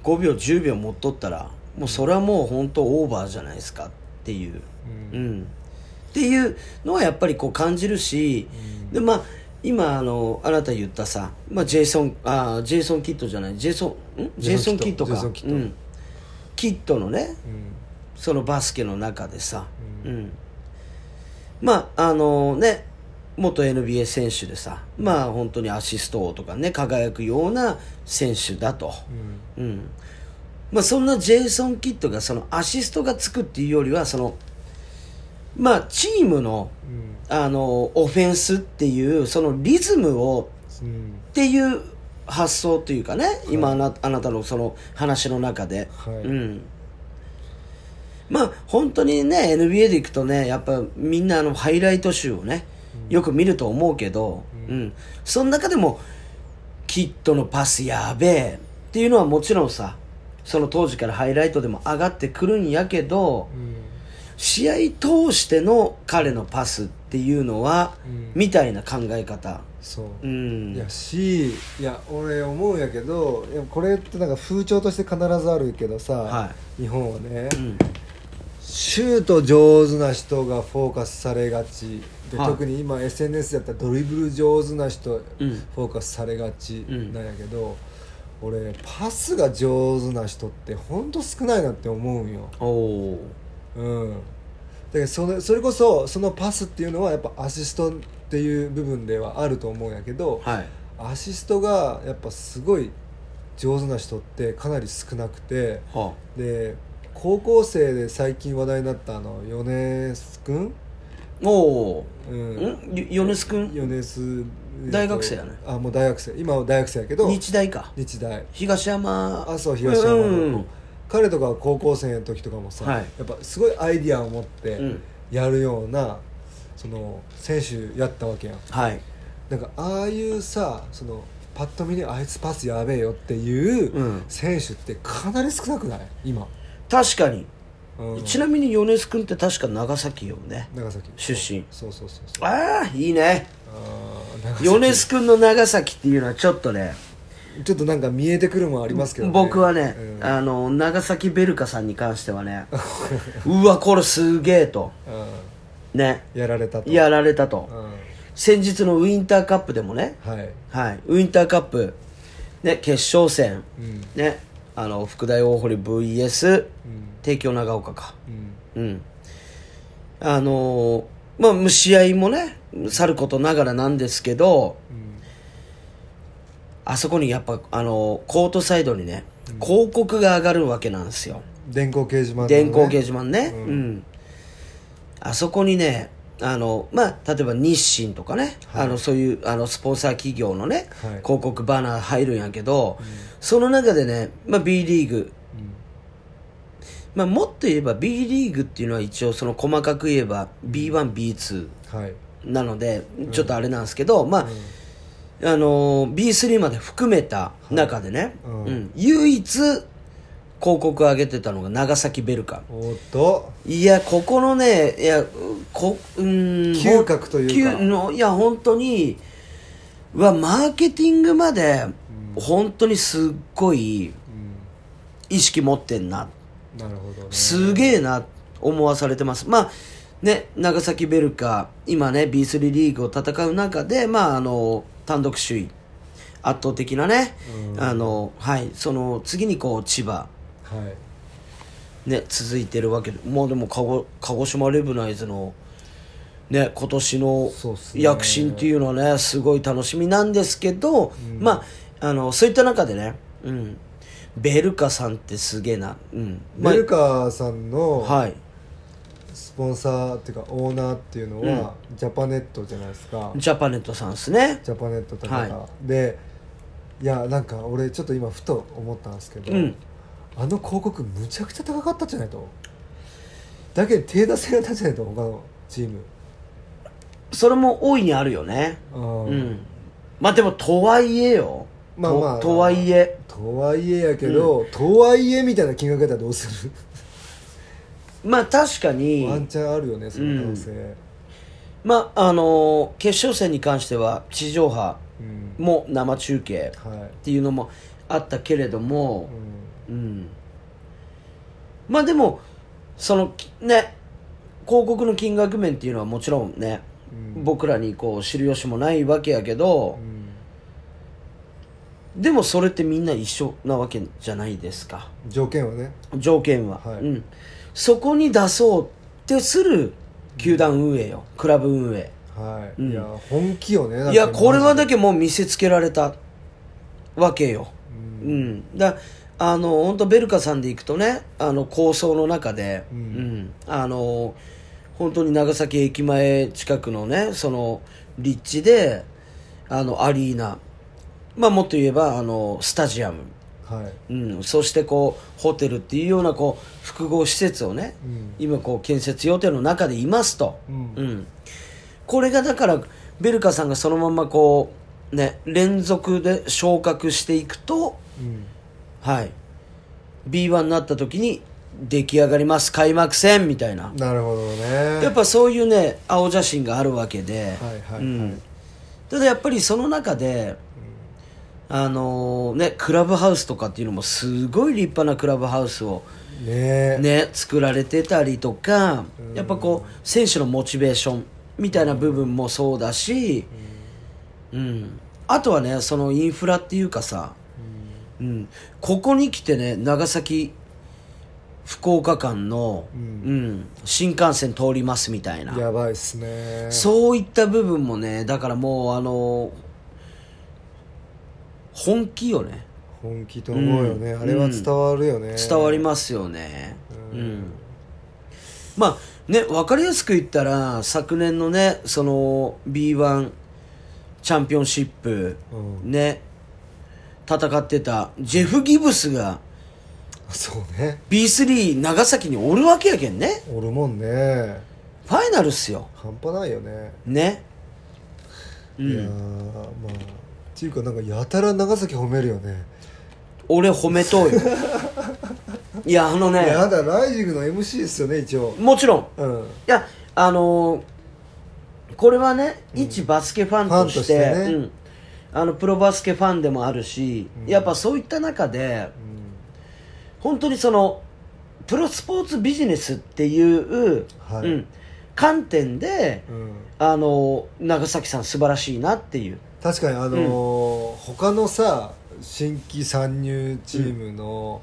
5秒10秒持っとったらもうそれはもう本当オーバーじゃないですかっていう、ううんん、っていうのはやっぱりこう感じるし、うん。でまあ今あのあなた言ったさ、まあ、ジェイソンあジェイソン・キッドじゃない。ジェイソンんジェイソン・キッドか。キッドうん、キッドのねうん。そのバスケの中でさ、ううん。んまああのね元 NBA 選手でさまあ本当にアシスト王とかね輝くような選手だと、うん。うん。まあ、そんなジェイソン・キッドがそのアシストがつくっていうよりはそのまあチームのうん。あのオフェンスっていうそのリズムをうん。っていう発想というかね、今あなあなたのその話の中で、はい。うん。まあ本当にね NBA でいくとねやっぱみんなあのハイライト集をね、よく見ると思うけど、ううんん。その中でもキッドのパスやべえっていうのはもちろんさその当時からハイライトでも上がってくるんやけど、うん試合通しての彼のパスっていうのは、うん。みたいな考え方。そう。うん。いやしいや俺思うんやけどこれってなんか風潮として必ずあるけどさ、は日本はね、うん。シュート上手な人がフォーカスされがち。で、はい。特に今 SNS だったらドリブル上手な人うん。フォーカスされがちうん。なんやけど、俺パスが上手な人ってほんと少ないなって思うんよ。おおうん。だけどそれそれこそそのパスっていうのはやっぱアシストっていう部分ではあると思うんやけど、はい。アシストがやっぱすごい上手な人ってかなり少なくてはで高校生で最近話題になったあの米津君あおおうん。米津君米津大学生やね。あもう大学生。今は大学生やけど。日大か。日大。東山。あそう東山の、うん彼とかは高校生の時とかもさ、はい。やっぱすごいアイディアを持ってうん。やるような、その選手やったわけやん。はい。なんかああいうさそのパッと見にあいつパスやべえよっていううん。選手ってかなり少なくない？今、確かに、うん。ちなみに米津君って確か長崎よね。長崎。出身。そうそうそうそう。ああいいね。米津君の長崎っていうのはちょっとねちょっとなんか見えてくるもんありますけどね。僕はね、うん。あの長崎ベルカさんに関してはね [LAUGHS] うわこれすげえと。うね。んやられたと。やられたと、うん。先日のウィンターカップでもねはい。はい。ウィンターカップね決勝戦うん。ねあの福大大堀 VS うん。帝京長岡か。うん。うん。あのーまあ試合もねさることながらなんですけどうんあそこにやっぱあのコートサイドにね広告が上がるわけなんですよ。電光掲示板のね。電光掲示板ね、ううん。んあそこにねあのまあ例えば日清とかね、はい。あのそういうあのスポンサー企業のね、はい。広告バナー入るんやけど、その中でね、まあ、B リーグ。まあ、もっと言えば B リーグっていうのは一応その細かく言えば B1B2 はい。なのでちょっとあれなんですけど、まあ、あのー B3 まで含めた中でね、うん。うん。唯一広告上げてたのが長崎ベルカ。おっと。いやここのねいやこうーん嗅覚というか。嗅のいや本当にうわマーケティングまで本当にすっごい意識持ってんな。なるほどね。すげえな思わされてます。まあね長崎ベルカ今ね B3 リーグを戦う中でまああの単独首位。圧倒的なね、うんあのはい。その次にこう千葉。はい。ね続いてるわけで。もうでも鹿児鹿児島レブナイズのね今年の躍進っていうのはねすごい楽しみなんですけど、まああのそういった中でね、うん、ベルカさんってすげえな、うん。まあベルカーさんのはい。スポンサーっていうかオーナーっていうのはジャパネットじゃないですか。ジャパネットさんですね。ジャパネットとか、はでいやなんか俺ちょっと今ふと思ったんですけど、うん。あの広告むちゃくちゃ高かったんじゃないと。だけど手出せなかったんじゃないと他のチーム。それも大いにあるよね。うん。うん。まあでもとはいえよ。まあまあ。ととはいえ。とはいえやけど、とはいえみたいな金額やったらどうする？まあ確かに。ワンチャンあるよねその可能性。まああの決勝戦に関しては地上波うん、も生中継はっていうのもあったけれどもい、うん。うん、まあでもそのきね広告の金額面っていうのはもちろんね、うん。僕らにこう知る由もないわけやけどう、ん。でもそれってみんな一緒なわけじゃないですか。条件はね。条件は、はい。うん、そこに出そうってする球団運営よ、クラブ運営。はい、うん。いや本気よね。いやこれはだけマもう見せつけられたわけよ。ジでうん、だあの本当ベルカさんでいくとねあの構想の中で、うん。うん。あの本当に長崎駅前近くのねその立地であのアリーナ。まあもっと言えばあのスタジアム、はい。うん、そしてこうホテルっていうようなこう複合施設をね、うん。今こう建設予定の中でいますと、うん。うん、これがだからベルカさんがそのままこうね連続で昇格していくとうん。はい。B1 になった時に出来上がります開幕戦みたいな。なるほどね。やっぱそういうね青写真があるわけで、はいはいはい。うん。ただやっぱりその中で、あのーねクラブハウスとかっていうのもすごい立派なクラブハウスをね。えね作られてたりとかうん。やっぱこう選手のモチベーションみたいな部分もそうだし、うん、あとはねそのインフラっていうかさ、うん、ここに来てね長崎福岡間の、ううん。ん新幹線通りますみたいな。やばいっすね。そういった部分もねだからもうあの本気よね。本気と思うよね、うん。あれは伝わるよね、伝わりますよね。ううん。ん、まあね分かりやすく言ったら昨年のねその B1 チャンピオンシップうん。ね戦ってたジェフ・ギブスがそうね。B3 長崎におるわけやけんね。おるもんね。ファイナルっすよ。半端ないよね、ね。ういやまあっていうかなんかやたら長崎褒めるよね。俺褒めとうよ。[LAUGHS] いやあのね。いやあんたライジングの MC ですよね一応。もちろん。うん。いやあのーこれはね、一バスケファンとしてね。うん、あのプロバスケファンでもあるし、うん。やっぱそういった中で本当にそのプロスポーツビジネスっていう、はい。うん、観点でうん、うん。あのー長崎さん素晴らしいなっていう確かにあのー他のさ新規参入チームの、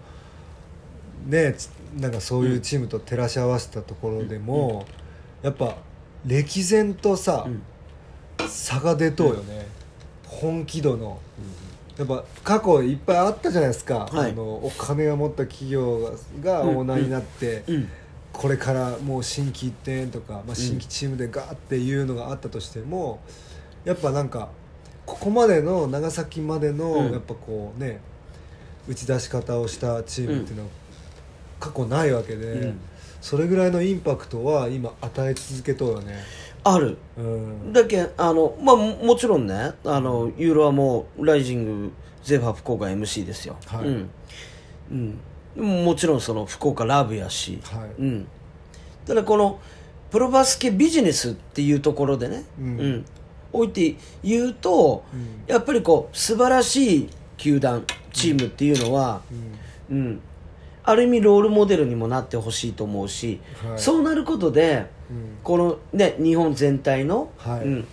ねつなんかそういうチームと照らし合わせたところでも、やっぱ歴然とさ、うん。差が出とうよね、本気度の。やっぱ過去いっぱいあったじゃないですか、はい。あのお金を持った企業がオーナーになって、うん。これからもう新規一点とか、まあ、新規チームでガーっていうのがあったとしても、やっぱなんかここまでの長崎までの、うん。やっぱこうね打ち出し方をしたチームっていうのは過去ないわけで、うん。それぐらいのインパクトは今与え続けとうよね。ある。うん。だけあのまあももちろんねあのユーロはもうライジングゼファ福岡 MC ですよ、はい。うん。うん。でももちろんその福岡ラブやし、はい。うん、ただこのプロバスケビジネスっていうところでね、うん置いて言うと、うん。やっぱりこう素晴らしい球団チームっていうのは、うん。うん。ある意味ロールモデルにもなってほしいと思うし、はい。そうなることでうん。この、ね、日本全体の、はい。うん、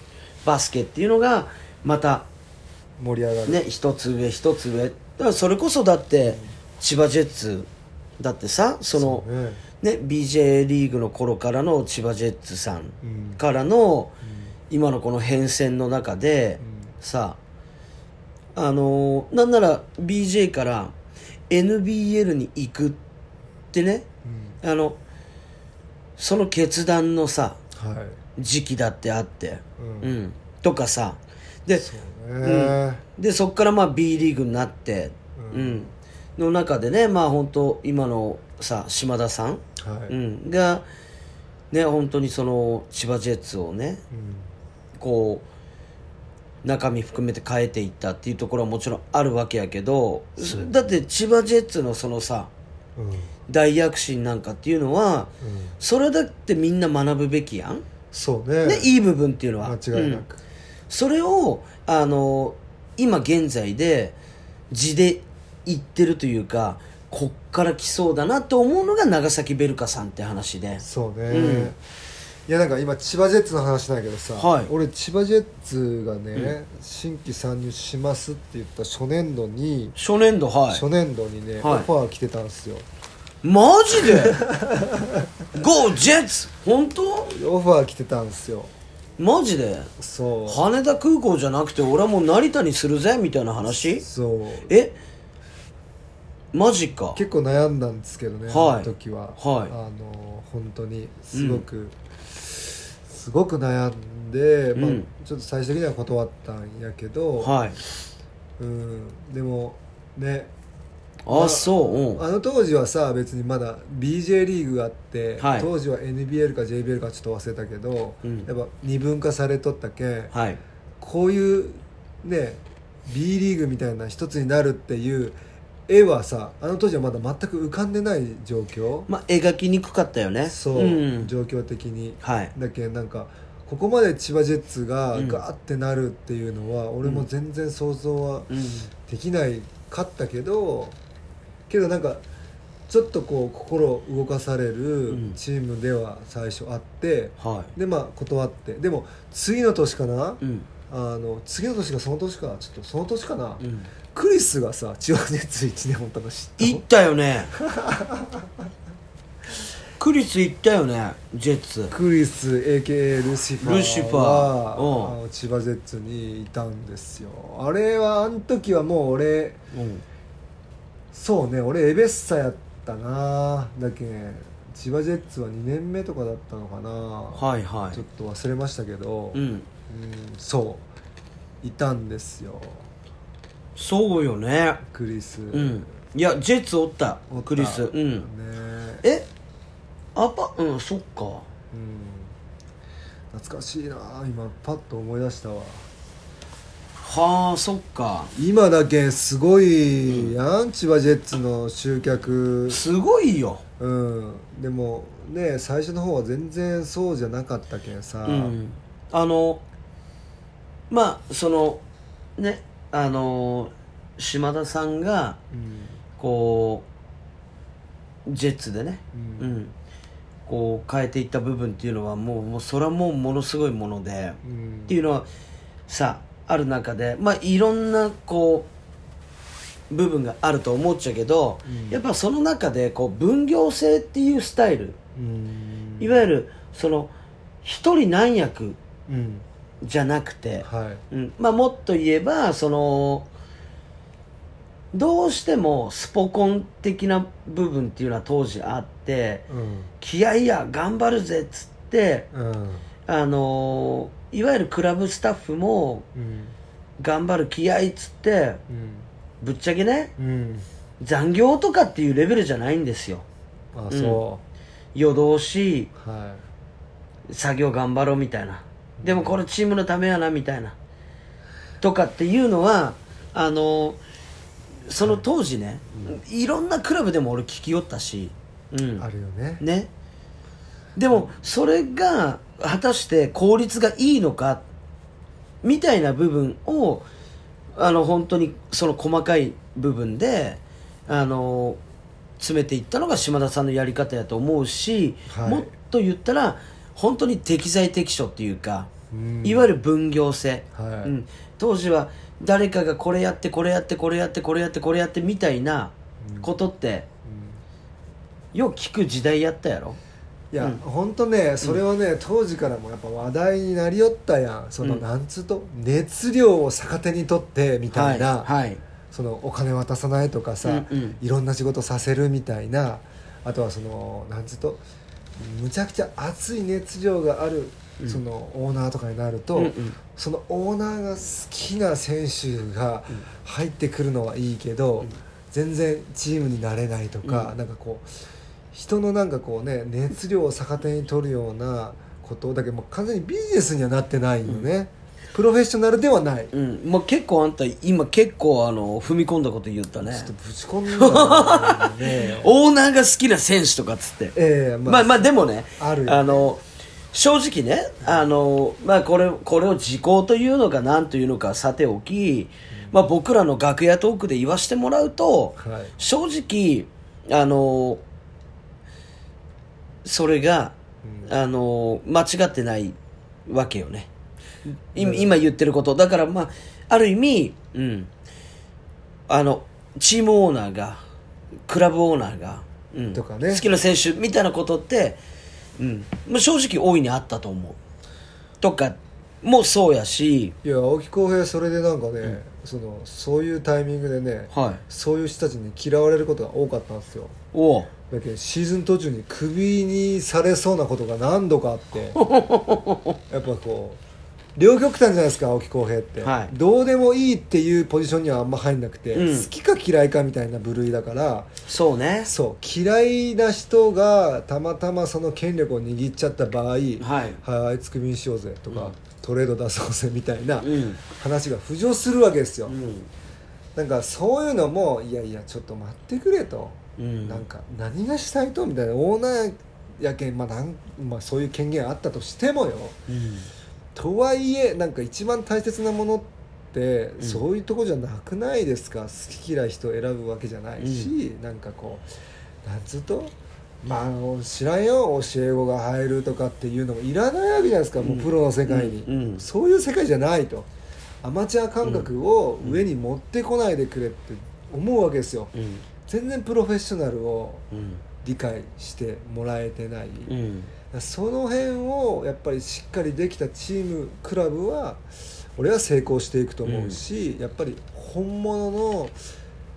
バスケっていうのがまた、盛り上がる、ね、一つ上一つ上。だからそれこそだって千葉ジェッツだってさそのね。ね BJ リーグの頃からの千葉ジェッツさんうん。からの今のこの変遷の中でうさあのーなんなら BJ から NBL に行くってねうん。あのその決断のさはい。時期だってあって、ううん。んとかさ。でそうね、でそこからまあ B リーグになって、ううん。んの中でねまあ本当今のさ島田さん、はい、うん、がね本当にその千葉ジェッツをねこう中身含めて変えていったっていうところはもちろんあるわけやけどだって千葉ジェッツのそのさうん。うん大躍進なんかっていうのはうん。それだってみんな学ぶべきやん、そうね。ね、いい部分っていうのは。うん間違いなく、それをあの今現在で地で言ってるというかこっから来そうだなと思うのが長崎ベルカさんって話で。そうね、うんいやなんか今千葉ジェッツの話なんやけどさ、はい。俺千葉ジェッツがね、新規参入しますって言った初年度に、初年度はい。初年度にね、はい。オファー来てたんですよ。マジで？[LAUGHS] GO ジェッツ？本当？オファー来てたんですよ。マジで？そう。羽田空港じゃなくて俺はもう成田にするぜみたいな話？そう。え？マジか。結構悩んだんですけどね、はい。あの時は、はい。あの本当にすごく、すごく悩んで、まあうん。ちょっと最終的には断ったんやけど、はい。うん、でもね。あそう。うん。あの当時はさ別にまだ BJ リーグがあって、はい。当時は NBL か JBL かちょっと忘れたけど、うん。やっぱ二分化されとったけんはい。こういうね B リーグみたいな一つになるっていう絵はさあの当時はまだ全く浮かんでない状況。まあ描きにくかったよね。そう、ん、状況的に。はい。だけんなんかここまで千葉ジェッツがうん。ガーってなるっていうのは、俺も全然想像はうん。できないかったけどけどなんかちょっとこう心動かされうるん。チームでは最初あって、はでまあ断って。でも次の年かな、いうん。あの次の年かその年か。ちょっとその年かな、うんクリスがさ千葉ジェッツ1年おったの知ったの？行ったよね。クリス行ったよねジェッツ。クリス AKA ルシファーはルシファー。千葉ジェッツにいたんですよ。あれはあの時はもう俺うん。そうね俺エベッサやったな。だけん千葉ジェッツは2年目とかだったのかな、はいはちょっと忘れましたけど、いうん。うんそう。いたんですよそうよね。クリス、うん。いやジェッツおった。おった。クリス。うん。ね。え？アパ？うんそっか。うん。懐かしいな。今パッと思い出したわ。はあそっか。今だけすごいやん、千葉ジェッツの集客。すごいよ。うん。でもね最初の方は全然そうじゃなかったけんさ、うん。あのまあそのねあの島田さんがうん。こうジェッツでねううんん。こう変えていった部分っていうのはもうもうそれはもうものすごいものでうん。っていうのはさある中でまあいろんなこう部分があると思っちゃうけど、うん。やっぱその中でこう分業制っていうスタイル。うん。いわゆるその一人何役うんじゃなくて、はい。うん。まあ、もっと言えばそのどうしてもスポコン的な部分っていうのは当時あってうん。気合いや頑張るぜっつってうん。あのいわゆるクラブスタッフもうん。頑張る気合いっつってぶっちゃけねうん。残業とかっていうレベルじゃないんですよ。あそ夜通しうは作業頑張ろうみたいなでもこれチームのためやなみたいな。とかっていうのはあのその当時ね、いろんなクラブでも俺聞きよったし、うん。いあるよね。ね。でもそれが果たして効率がいいのかみたいな部分をあの本当にその細かい部分であの詰めていったのが島田さんのやり方やと思うし、はい。もっと言ったら本当に適材適所っていうか、うん。いわゆる分業制、はい。うん、当時は誰かがこれやってこれやってこれやってこれやってこれやってみたいなことって、よく聞く時代やったやろ？いや、うん。本当ねそれはね、当時からもやっぱ話題になりよったやん。その、うん。なんつうと熱量を逆手に取ってみたいな、はい、はい。そのお金渡さないとかさ、うんうん。いろんな仕事させるみたいなあとはそのなんつうとむちゃくちゃ熱い熱量がある、そのオーナーとかになると、うんうん。そのオーナーが好きな選手が入ってくるのはいいけど、全然チームになれないとか、うん。なんかこう人のなんかこうね熱量を逆手に取るようなことだけどもう完全にビジネスにはなってないよね、プロフェッショナルではない、うん、まあ、結構あんた今結構あの踏み込んだこと言ったね。ちょっとぶち込んだよね。[LAUGHS] オーナーが好きな選手とかっつって。ええまあまあでもねあるよね。の正直ねあの、まあ、これこれを時効というのか何というのかさておき、まあ、僕らの楽屋トークで言わしてもらうと、はい。正直あのそれが、あの間違ってないわけよね。い今言ってること。だからまあある意味うん。あのチームオーナーがクラブオーナーが、うん。とかね。好きな選手みたいなことって、うん。まあ、正直大いにあったと思う。とかもそうやし。いや青木浩平それでなんかね、そのそういうタイミングでね、はい。そういう人たちに嫌われることが多かったんですよ。おう。だけどシーズン途中にクビにされそうなことが何度かあって。[LAUGHS] やっぱこう両極端じゃないですか青木浩平って、はい。どうでもいいっていうポジションにはあんま入んなくて、うん。好きか嫌いかみたいな部類だからそうね。そう嫌いな人がたまたまその権力を握っちゃった場合、はい。はいあいつクビにしようぜとか、うん。トレード出そうぜみたいなうん。話が浮上するわけですよ、うん。なんかそういうのもいやいやちょっと待ってくれと、うん。なんか何がしたいとみたいなオーナーやけん、まあなんまあ、そういう権限あったとしてもよ。うんとはいえなんか一番大切なものって、ん。そういうとこじゃなくないですか？好き嫌い人を選ぶわけじゃないし、なんかこうなんつうと？まあ知らんよ教え子が入るとかっていうのもいらないわけじゃないですか、もうプロの世界に、うん。うん。そういう世界じゃないと。アマチュア感覚を上に持ってこないでくれって思うわけですよ、うん。全然プロフェッショナルをうん。理解してもらえてない、うんその辺をやっぱりしっかりできたチームクラブは俺は成功していくと思うし、やっぱり本物の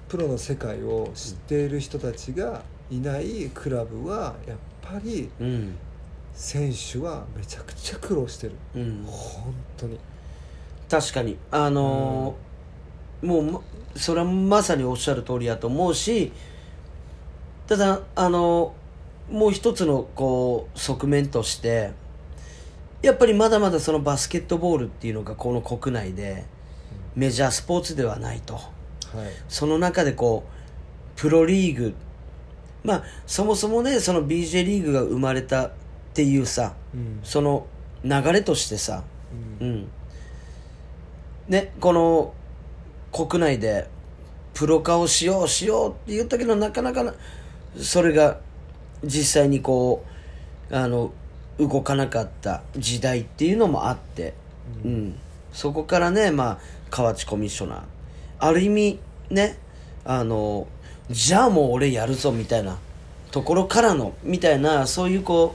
プロの世界を知っている人たちがいないクラブはやっぱりうん。選手はめちゃくちゃ苦労してる。うん。本当に。確かに。あのーもうまそれはまさにおっしゃる通りやと思うしただあのーもう一つのこう側面としてやっぱりまだまだそのバスケットボールっていうのがこの国内でメジャースポーツではないと。はい。その中でこうプロリーグまあそもそもねその BJ リーグが生まれたっていうさうん。その流れとしてさううん。んねこの国内でプロ化をしようしようって言ったけどなかなかなそれが実際にこうあの動かなかった時代っていうのもあって、うん。そこからね、まあ、河内コミッショナー。ある意味ねあのじゃあもう俺やるぞみたいなところからのみたいなそういうこ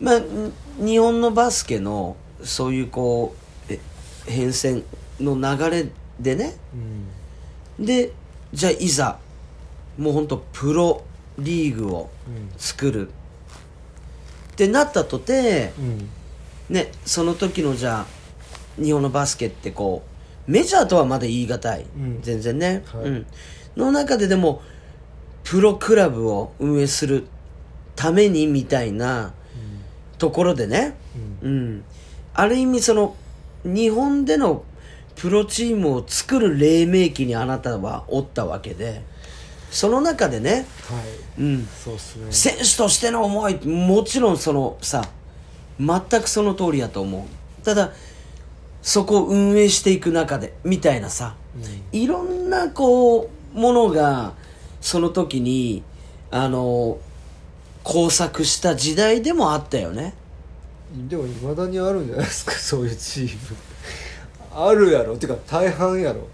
うまあ、ん日本のバスケのそういうこうえ変遷の流れでね。うん。でじゃあいざもうほんとプロリーグをうん作る。ってなったとてうん。ねその時のじゃあ日本のバスケってこうメジャーとはまだ言い難い、うん。全然ね、はい。うん、の中ででもプロクラブを運営するためにみたいなところでね、うん。うん、ある意味その日本でのプロチームを作る黎明期にあなたはおったわけでその中でね、はい。うん、そうっすね。選手としての思いもちろんそのさ全くその通りやと思う。ただそこを運営していく中でみたいなさいろんなこうものがその時にあの交錯した時代でもあったよね。でもいまだにあるんじゃないですかそういうチーム。あるやろ。てか大半やろ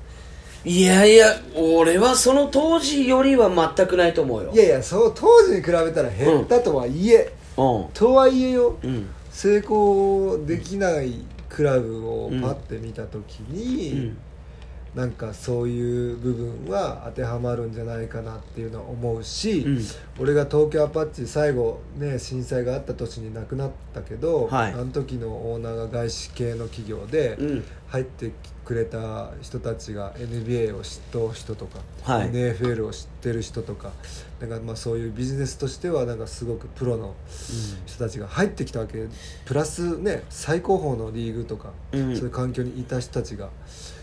いやいや俺はその当時よりは全くないと思うよ。いやいやそう当時に比べたら減ったとはいえ、うん。とはいえようん。成功できないクラブをパッて見た時に、うん。なんかそういう部分は当てはまるんじゃないかなっていうのは思うし、うん。俺が東京アパッチ最後ね震災があった年に亡くなったけど、はい。あの時のオーナーが外資系の企業でうん。入ってくれた人たちが NBA を知った人とか、はい。NFL を知ってる人とかなんかまあそういうビジネスとしてはなんかすごくプロの人たちが入ってきたわけ。プラスね最高峰のリーグとか、うん。そういう環境にいた人たちが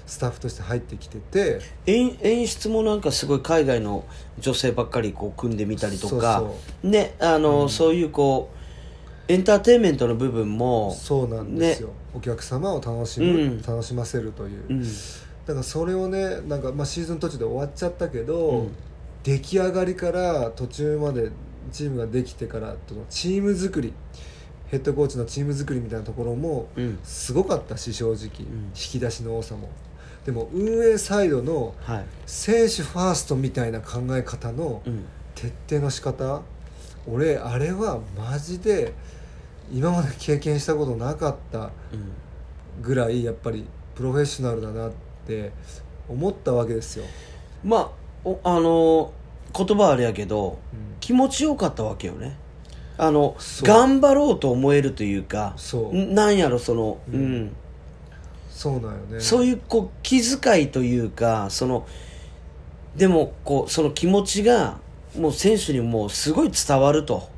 スタッフとして入ってきてて。演演出もなんかすごい海外の女性ばっかりこう組んでみたりとかそうねあの、そういうこうエンターテインメントの部分もそうなんですよ、お客様を楽しむ、うん。楽しませるという、うん。だからそれをねなんか、まあ、シーズン途中で終わっちゃったけど、うん。出来上がりから途中までチームができてからとのチーム作りヘッドコーチのチーム作りみたいなところもうん。すごかったし正直、ん。引き出しの多さも。でも運営サイドのはい。選手ファーストみたいな考え方のうん徹底の仕方俺あれはマジで今まで経験したことなかったうんぐらいやっぱりプロフェッショナルだなって思ったわけですよ、まあおあの言葉あれやけどうん。気持ちよかったわけよね。あのそう。頑張ろうと思えるというかそう。んなんやろそのううんん、そうなんよね。そういうこう気遣いというかそのでもこうその気持ちがもう選手にもうすごい伝わると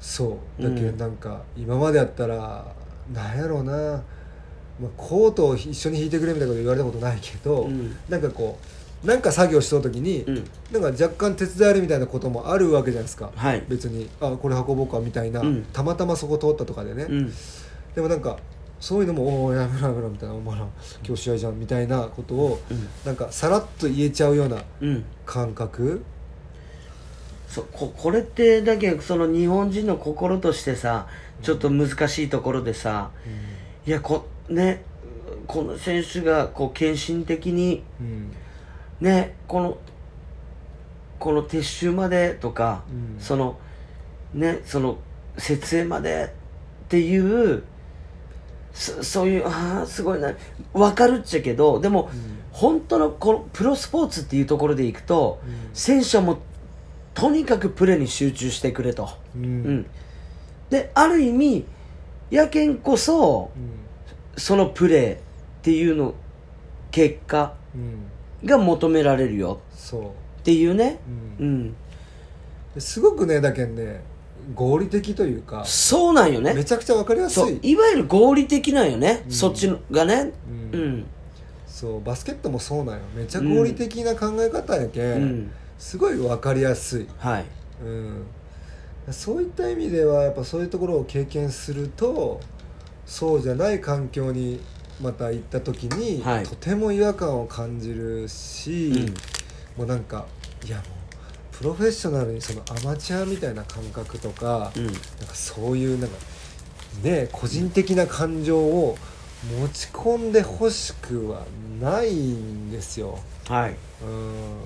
そう。だけうんどなんか今までやったらなんやろうな、まあ、コートを一緒に引いてくれみたいなこと言われたことないけど、うん。なんかこうなんか作業しとる時に、うん。なんか若干手伝えるみたいなこともあるわけじゃないですか、はい。別にあこれ運ぼうかみたいな、うん。たまたまそこ通ったとかでね、うん。でもなんかそういうのも「おおやめろやめろ」みたいな「お前ら今日試合じゃん」みたいなことを、うん。なんかさらっと言えちゃうようなうん。感覚そここれってだけどその日本人の心としてさちょっと難しいところでさ、いやこねこの選手がこう献身的にうん。ねこのこの撤収までとか、うん。そのねその設営までっていうそそういうああすごいな分かるっちゃけどでも、うん。本当のこのプロスポーツっていうところでいくと、うん。選手はもうとにかくプレーに集中してくれと、うん。うん。である意味やけんこそうん。そのプレーっていうの結果うん。が求められるよ。そう。っていうね、ううん。ん、すごくねだけんね合理的というかそうなんよね。めちゃくちゃ分かりやすい。いわゆる合理的なんよね、うん。そっちのがね。ううん。んそうバスケットもそうなんよ。めっちゃ合理的な考え方やけ、うんんすごい分かりやすい、はい。うん、そういった意味ではやっぱそういうところを経験するとそうじゃない環境にまた行った時に、はい。とても違和感を感じるし、もうなんかいやもうプロフェッショナルにそのアマチュアみたいな感覚とか、うん。なんかそういうなんかね個人的な感情を持ち込んでほしくはないんですよ。はい。うん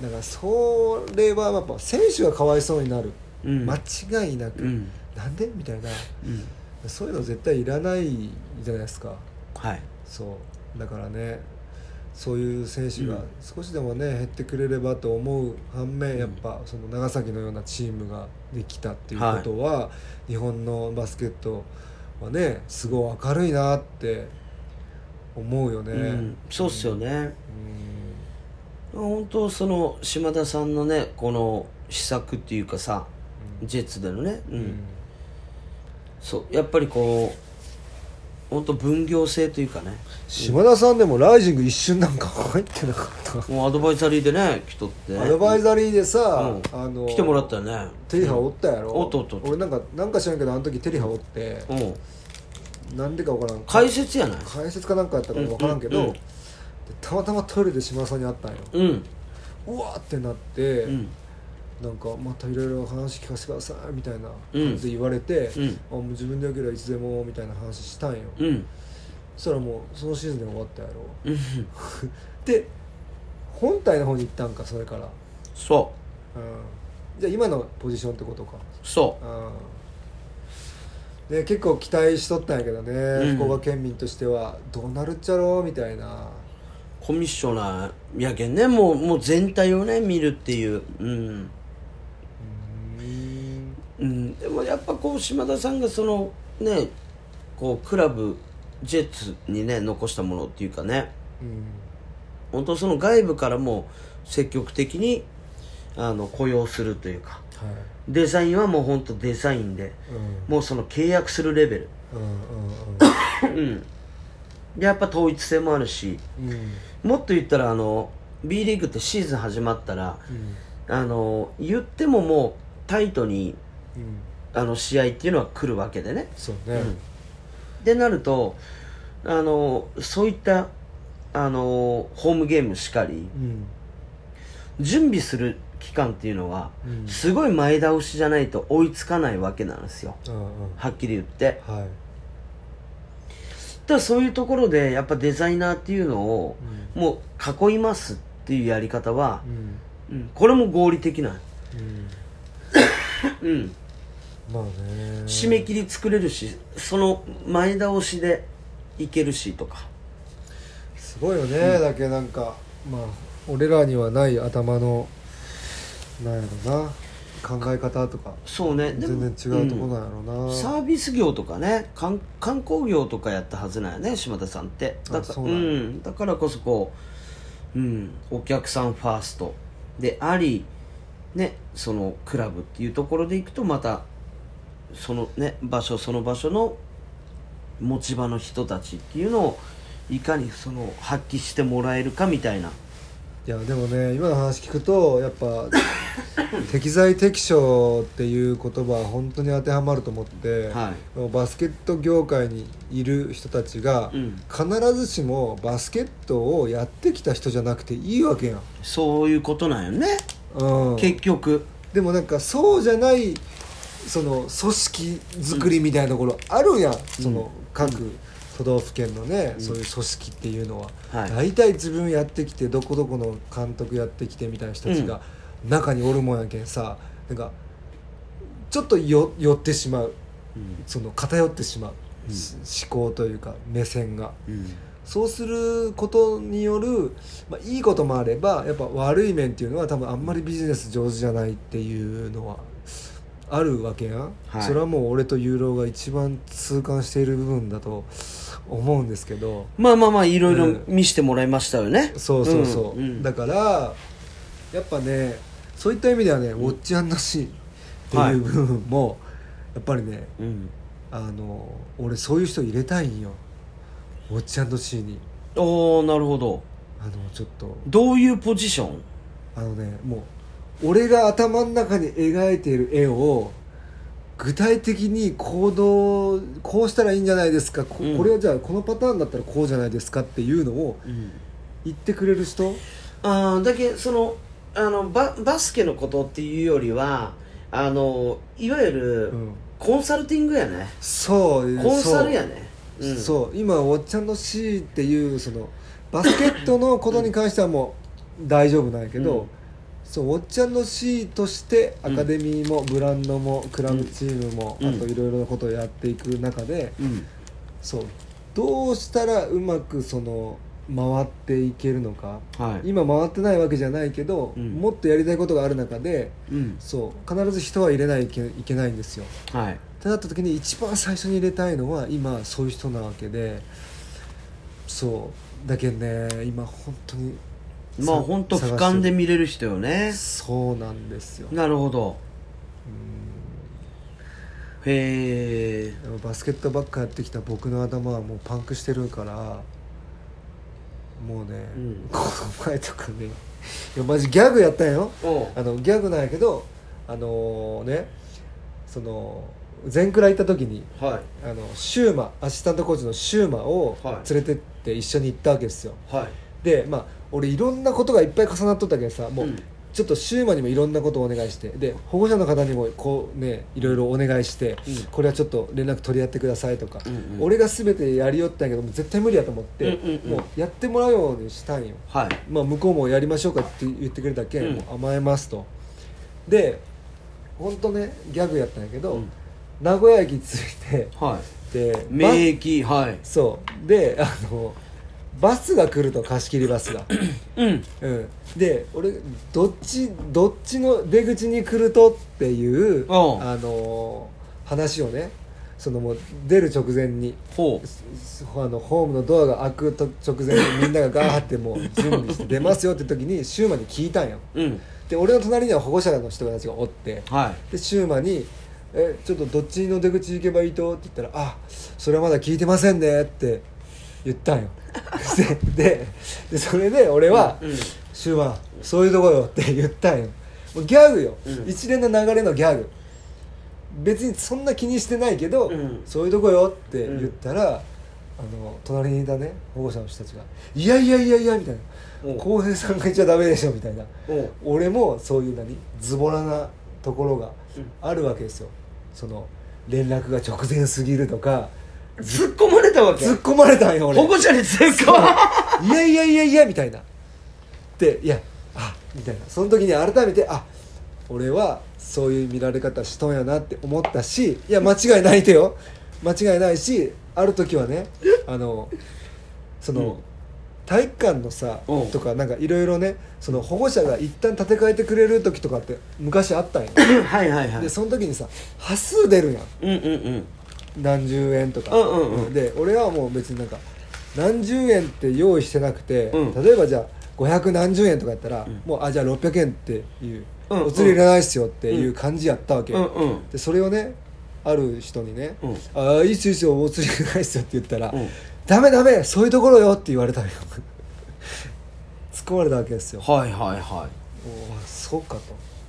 だからそれはやっぱ選手がかわいそうになる、うん。間違いなく、うん。なんで？みたいな。うん。そういうの絶対いらないじゃないですか。はい。そう。だからねそういう選手がうん。少しでもね減ってくれればと思う反面やっぱその長崎のようなチームができたっていうことは、日本のバスケットはねすごい明るいなって思うよね。うん、そうっすよね。うん本当その島田さんのねこの施策っていうかさジェッツでのね、うん。うん。そうやっぱりこう本当分業制というかね。島田さんでもライジング一瞬なんか入ってなかった。もうアドバイザリーでね来とって。アドバイザリーでさ、うん。あの来てもらったよね。テリハおったやろ、おっとおっと俺なんかなんか知らんけどあの時テリハおってうんなんでかわからん解説やない解説かなんかやったか分からんけど、うんうんうんでたまたまトイレで島田さんに会ったんよ。うん。うわーってなって、うん。なんかまたいろいろ話聞かせてくださいみたいな感じで言われて、うん。あもう自分でよければいつでもみたいな話したんよ、うん。そしたらもうそのシーズンで終わったやろ。うん。[LAUGHS] で本体の方に行ったんかそれから、う。ん、そじゃあ今のポジションってことか。うそう。ん。ね、結構期待しとったんやけどね、うん。福岡県民としてはどうなるっちゃろうみたいな。うコミッショナーやけんね。もうもう全体をね見るっていう。うん。うん。うん、でもやっぱこう島田さんがそのねこうクラブジェッツにね残したものっていうかね。うん。本当その外部からも積極的にあの雇用するというか。はい。デザインはもう本当デザインでうん。もうその契約するレベル。うんうんうん。でやっぱ統一性もあるし。うんうんもっと言ったらあの B リーグってシーズン始まったらあの言ってももうタイトにうん。あの試合っていうのは来るわけでね。そうね、でなるとあのそういったあのホームゲームしかりうん。準備する期間っていうのは、うん。すごい前倒しじゃないと追いつかないわけなんですよ。うんうん。はっきり言って。はいただそういうところでやっぱデザイナーっていうのを、もう囲いますっていうやり方はう、ん。うん。これも合理的な、うん。うん、まあね。締め切り作れるしその前倒しでいけるしとか。すごいよね、だけなんかまあ俺らにはない頭のなんやろな考え方とかそうね。全然違うところなんやろな、サービス業とかね観観光業とかやったはずなんやね島田さんって。だかあそうん、だからこそこう、うん、お客さんファースト。でありねそのクラブっていうところでいくとまたそのね場所その場所の持ち場の人たちっていうのをいかにその発揮してもらえるかみたいないやでもね今の話聞くとやっぱ [LAUGHS] 適材適所っていう言葉は本当に当てはまると思って、はバスケット業界にいる人たちが、うん。必ずしもバスケットをやってきた人じゃなくていいわけやん、そういうことなんよね、うん、結局。でもなんかそうじゃないその組織作りみたいなところあるやん、その各都道府県のね、そういう組織っていうのは、はい。大体自分やってきてどこどこの監督やってきてみたいな人たちが中におるもんやけんさなんかちょっとよ寄ってしまう。うん。その偏ってしまう、し思考というか目線が。うん。そうすることによる、まあ、いいこともあればやっぱ悪い面っていうのは多分あんまりビジネス上手じゃないっていうのはあるわけやん、はい。それはもう俺とユーロが一番痛感している部分だと思うんですけど。まあまあまあいろいろうん。見せてもらいましたよね、そうそうそう、ん。ん。だからやっぱねそういった意味ではね、ウォッチアンドシーっていう部分も、やっぱりねうん。あの俺そういう人入れたいんよ。ウォッチアンドシーに。おおなるほど。あのちょっと。どういうポジション？あのねもう俺が頭の中に描いている絵を具体的に行動こうしたらいいんじゃないですか、これはじゃあこのパターンだったらこうじゃないですかっていうのをうん。言ってくれる人？ああだけそのあのババスケのことっていうよりはあのいわゆるうん。コンサルティングやね、そうコンサルやね、ねそう,、そう。今ウォッチャンド C っていうそのバスケットのことに関してはもう大丈夫なんやけど、うんそうおっちゃんの C としてアカデミーもブランドもクラブチームも、うん。あといろいろなことをやっていく中で、うん。そうどうしたらうまくその回っていけるのか、はい。今回ってないわけじゃないけど、うん。もっとやりたいことがある中でうん。そう必ず人は入れないといけないんですよ。はい。ってなった時に一番最初に入れたいのは今そういう人なわけでそう。だけどね今本当にまあ本当俯瞰で見れる人よね。そうなんですよ。なるほど。へえ。バスケットばっかやってきた僕の頭はもうパンクしてるからもうね、うん。この前とかねいやマジギャグやったんよ。あのギャグなんやけどあのねその全クラ行った時にはい。あのシューマアシスタントコーチのシューマをはい。連れてって一緒に行ったわけですよ、はい。でまあ俺いろんなことがいっぱい重なっとったけどさもう、うん。ちょっとシューマにもいろんなことをお願いしてで保護者の方にもこうねいろいろお願いして、うん。これはちょっと連絡取り合ってくださいとか、うんうん。俺が全てやりよったんやけど絶対無理やと思って、うんうんうん。もうやってもらうようにしたんよ、はい。まあ、向こうもやりましょうかって言ってくれたけん、うん。もう甘えますと。で本当ねギャグやったんやけど、うん。名古屋駅着いてはい。で免疫はい。そう。であのバスが来ると貸し切りバスが、うん。うん、で俺どっちどっちの出口に来るとっていうおうあの話をねそのもう出る直前にほすあのホームのドアが開くと直前にみんながガーってもう [LAUGHS] 準備して出ますよって時にシューマに聞いたんよ。ううん。で俺の隣には保護者の人たちがおってはい。でシューマに「えちょっとどっちの出口行けばいいと?」って言ったら「あそれはまだ聞いてませんね」って言ったんよ。でででそれで俺はうん「シューマそういうとこよ」って言ったんよ。もうギャグよ、うん。一連の流れのギャグ。別にそんな気にしてないけど、うん。そういうとこよって言ったら、あの隣にいたね保護者の人たちが「いやいやいやいや」みたいな。おう「浩平さんが言っちゃダメでしょ」みたいな。俺もそういう何ズボラなところがあるわけですよ。その連絡が直前すぎるとか突っ込まれたわけ。突っ込まれたんよ俺。保護者に突っ込まいやいやいやいやみたいな。でいやあみたいな。その時に改めてあ俺はそういう見られ方しとんやなって思ったしいや間違いないてよ。間違いないしある時はねあのその、うん。体育館のさうん。とかなんかいろいろねその保護者が一旦建て替えてくれる時とかって昔あったんよ。[LAUGHS] はいはいはい。でその時にさ端数出るやん。うんうんうん何十円とか、うんうんうん。で俺はもう別になんか何十円って用意してなくて、うん。例えばじゃあ500何十円とかやったら、ん。もうあじゃあ600円っていう、うんお釣りいらないっすよっていう感じやったわけ、うんうん。でそれをねある人にねうん「ああいいっすよいいっすよお釣りいらないっすよ」って言ったら「うん。ダメダメそういうところよ」って言われたのよ。[LAUGHS] 突っ込まれたわけですよ、はいはいはおあそうかと、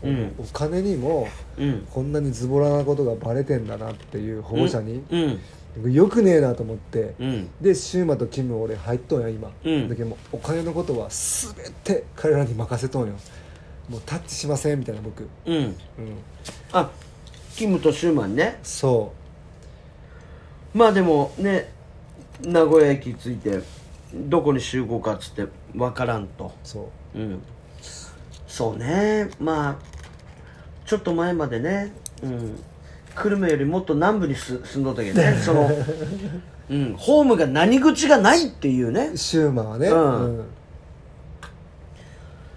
うん。お金にもいうん。こんなにズボラなことがバレてんだなっていう保護者に、うん。よくねえなと思って、うん。でシューマとキム俺入っとんや今、うん。だけどもうお金のことは全て彼らに任せとんよ。もうタッチしませんみたいな僕。うん。うん。あキムとシューマンね。そまあでもね名古屋駅着いてどこに集合かっつって分からんと。うそう。うん。そうね。まあちょっと前までねうん久留米よりもっと南部にす住んどったけどね [LAUGHS] その、うん、ホームが何口がないっていうね。シューマはね。うん。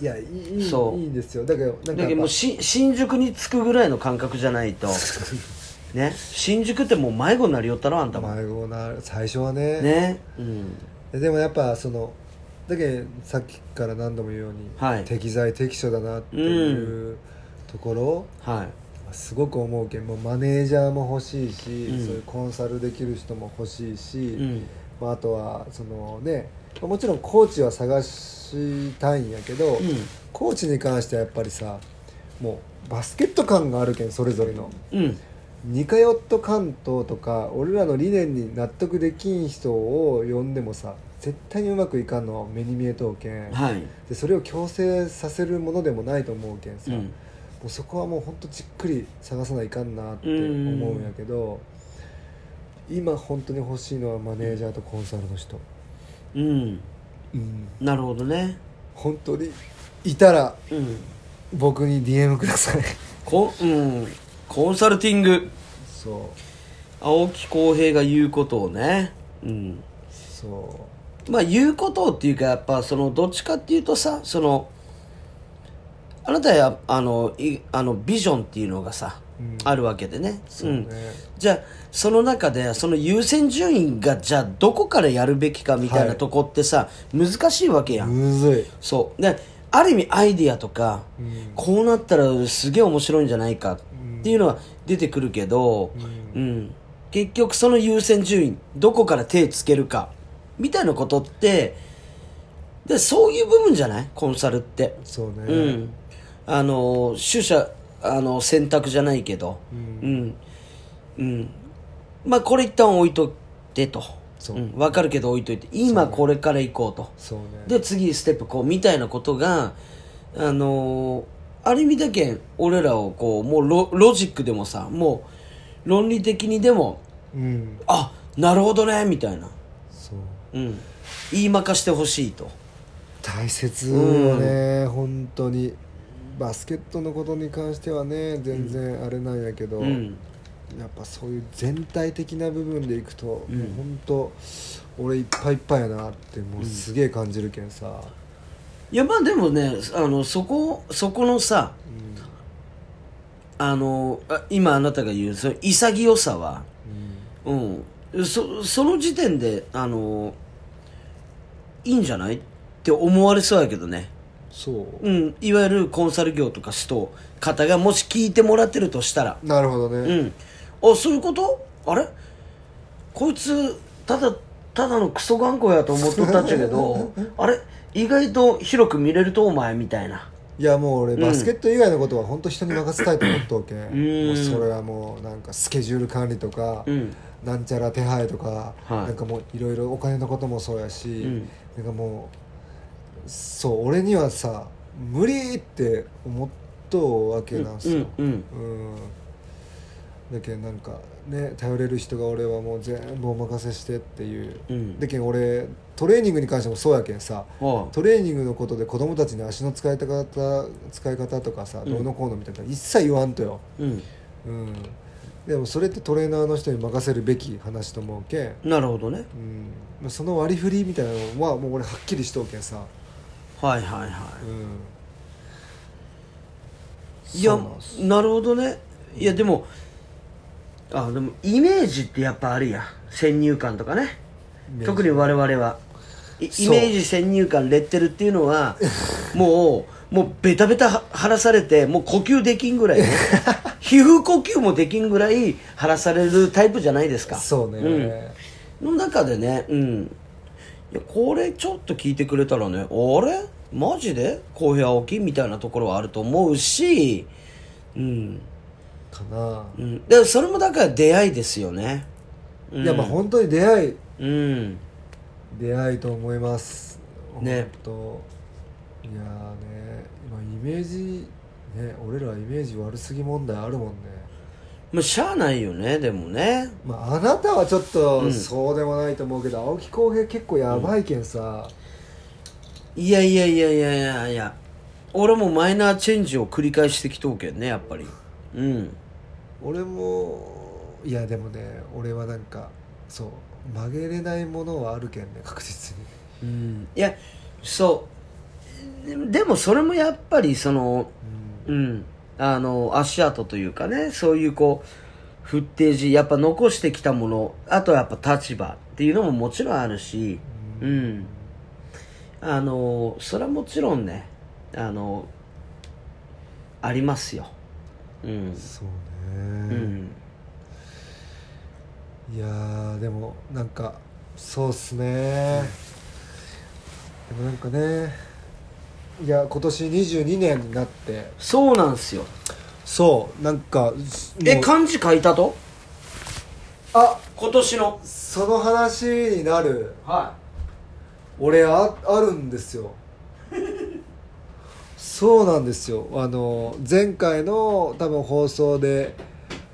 いやいいいいそう。いいんですよ。だけどだけどもうし新宿に着くぐらいの感覚じゃないと。[LAUGHS] ね。新宿ってもう迷子になりよったろあんたも。迷子な最初はね。ね。うん。でもやっぱそのだけどさっきから何度も言うように、はい。適材適所だなっていうところ、はい。すごく思うけんもうマネージャーも欲しいし、うん。そういうコンサルできる人も欲しいし、うん。まあ、あとはそのねもちろんコーチは探したいんやけど、うん。コーチに関してはやっぱりさもうバスケット感があるけんそれぞれの。うん。似通った関東とか俺らの理念に納得できん人を呼んでもさ絶対にうまくいかんのは目に見えとうけん、はい。でそれを強制させるものでもないと思うけんさ、うん。もうそこはもうほんとじっくり探さないかんなって思うんやけど今本当に欲しいのはマネージャーとコンサルの人。うん。うん。なるほどね。本当にいたらうん。僕に DM ください。こうん。コンサルティング。そ青木浩平が言うことをね。うん。う。そまあ言うことっていうかやっぱそのどっちかっていうとさそのあなたやあのいあのビジョンっていうのがさ、うん。あるわけでね。そうね。ん、じゃあその中でその優先順位がじゃあどこからやるべきかみたいなはいとこってさ、難しいわけや、うん。むずい。そう。である意味アイディアとか、うん。こうなったらすげえ面白いんじゃないかっていうのは出てくるけど、うん。結局その優先順位どこから手つけるかみたいなことってでそういう部分じゃない？コンサルって、そうね。うんあの取捨あの選択じゃないけど。うん。うん、うん。まあこれ一旦置いといてと。そう。うん、分かるけど置いといて。今これから行こうと。そうね。で次ステップこうみたいなことがあのーある意味だけ俺らをこうもうロロジックでもさもう論理的にでもうん。あなるほどねみたいな、そう。うん、言いまかしてほしいと。大切よね、本当にバスケットのことに関してはね全然あれなんやけど、うん。やっぱそういう全体的な部分でいくと、ん。もう本当俺いっぱいいっぱいやなってもうすげえ感じるけんさ、いやまあでもねあのそこそこのさあのあ今あなたが言うその潔さはうん。うん。そその時点であのいいんじゃないって思われそうやけどねそう、うん、いわゆるコンサル業とかしと方がもし聞いてもらってるとしたら、なるほどね、うん、あそういうこと？あれ？こいつただただのクソ頑固やと思っとったっちゃけど [LAUGHS] あれ？意外と広く見れるとお前みたいな。いやもう俺ん。バスケット以外のことは本当人に任せたいと思っとうけん、ん。もうそれはもうなんかスケジュール管理とか、うん。なんちゃら手配とか、はい。なんかもういろいろお金のこともそうやし、ん。なんかもうそう俺にはさ無理って思っとうわけなんすよ、うんうんうん。だけどなんかね頼れる人が俺はもう全部お任せしてっていう、うん。だけど俺トレーニングに関してもそうやけんさはトレーニングのことで子供たちに足の使い方使い方とかさ、どうのこうのみたいな一切言わんとよ、うん。うん、でもそれってトレーナーの人に任せるべき話と思うけん、なるほどね。うん、その割り振りみたいなのはもう俺はっきりしとうけんさ、はいはいはうん、いいやなるほどね。いやでもあでもイメージってやっぱあるやん。先入観とかね。特に我々は。いイメージ先入観レッテルっていうのは [LAUGHS] もうもうベタベタは晴らされてもう呼吸できんぐらいね。[LAUGHS] 皮膚呼吸もできんぐらい晴らされるタイプじゃないですか。そうね、うん、の中でねうんいやこれちょっと聞いてくれたらねあれ？マジで？公平青木みたいなところはあると思うしうん。かな、うん、でそれもだから出会いですよね、うん、いやまあ本当に出会い。うん。出会いと思います。ね。本当。いやーね今イメージね俺らイメージ悪すぎ問題あるもんねまあしゃあないよねでもね。まああなたはちょっとうん。そうでもないと思うけど、青木浩平結構やばいけんさ、いやいやいやいやいやいや俺もマイナーチェンジを繰り返してきとうけんねやっぱり。うん。俺もいやでもね俺はなんかそう曲げれないものはあるけんね確実に。うん。いやそう。ででもそれもやっぱりそのうんあの足跡というかねそういうこうフッテージやっぱ残してきたものあとはやっぱ立場っていうのももちろんあるしうん。あのそれはもちろんねあのありますよ。うん。そううね、ん。いやーでもなんかそうっすね、でもなんかねいや今年22年になって。そうなんすよ。そうなんかもう。え漢字書いたと？あ今年の。その話になる。は俺ああるんですよ。[LAUGHS] そうなんですよ。あの前回の多分放送で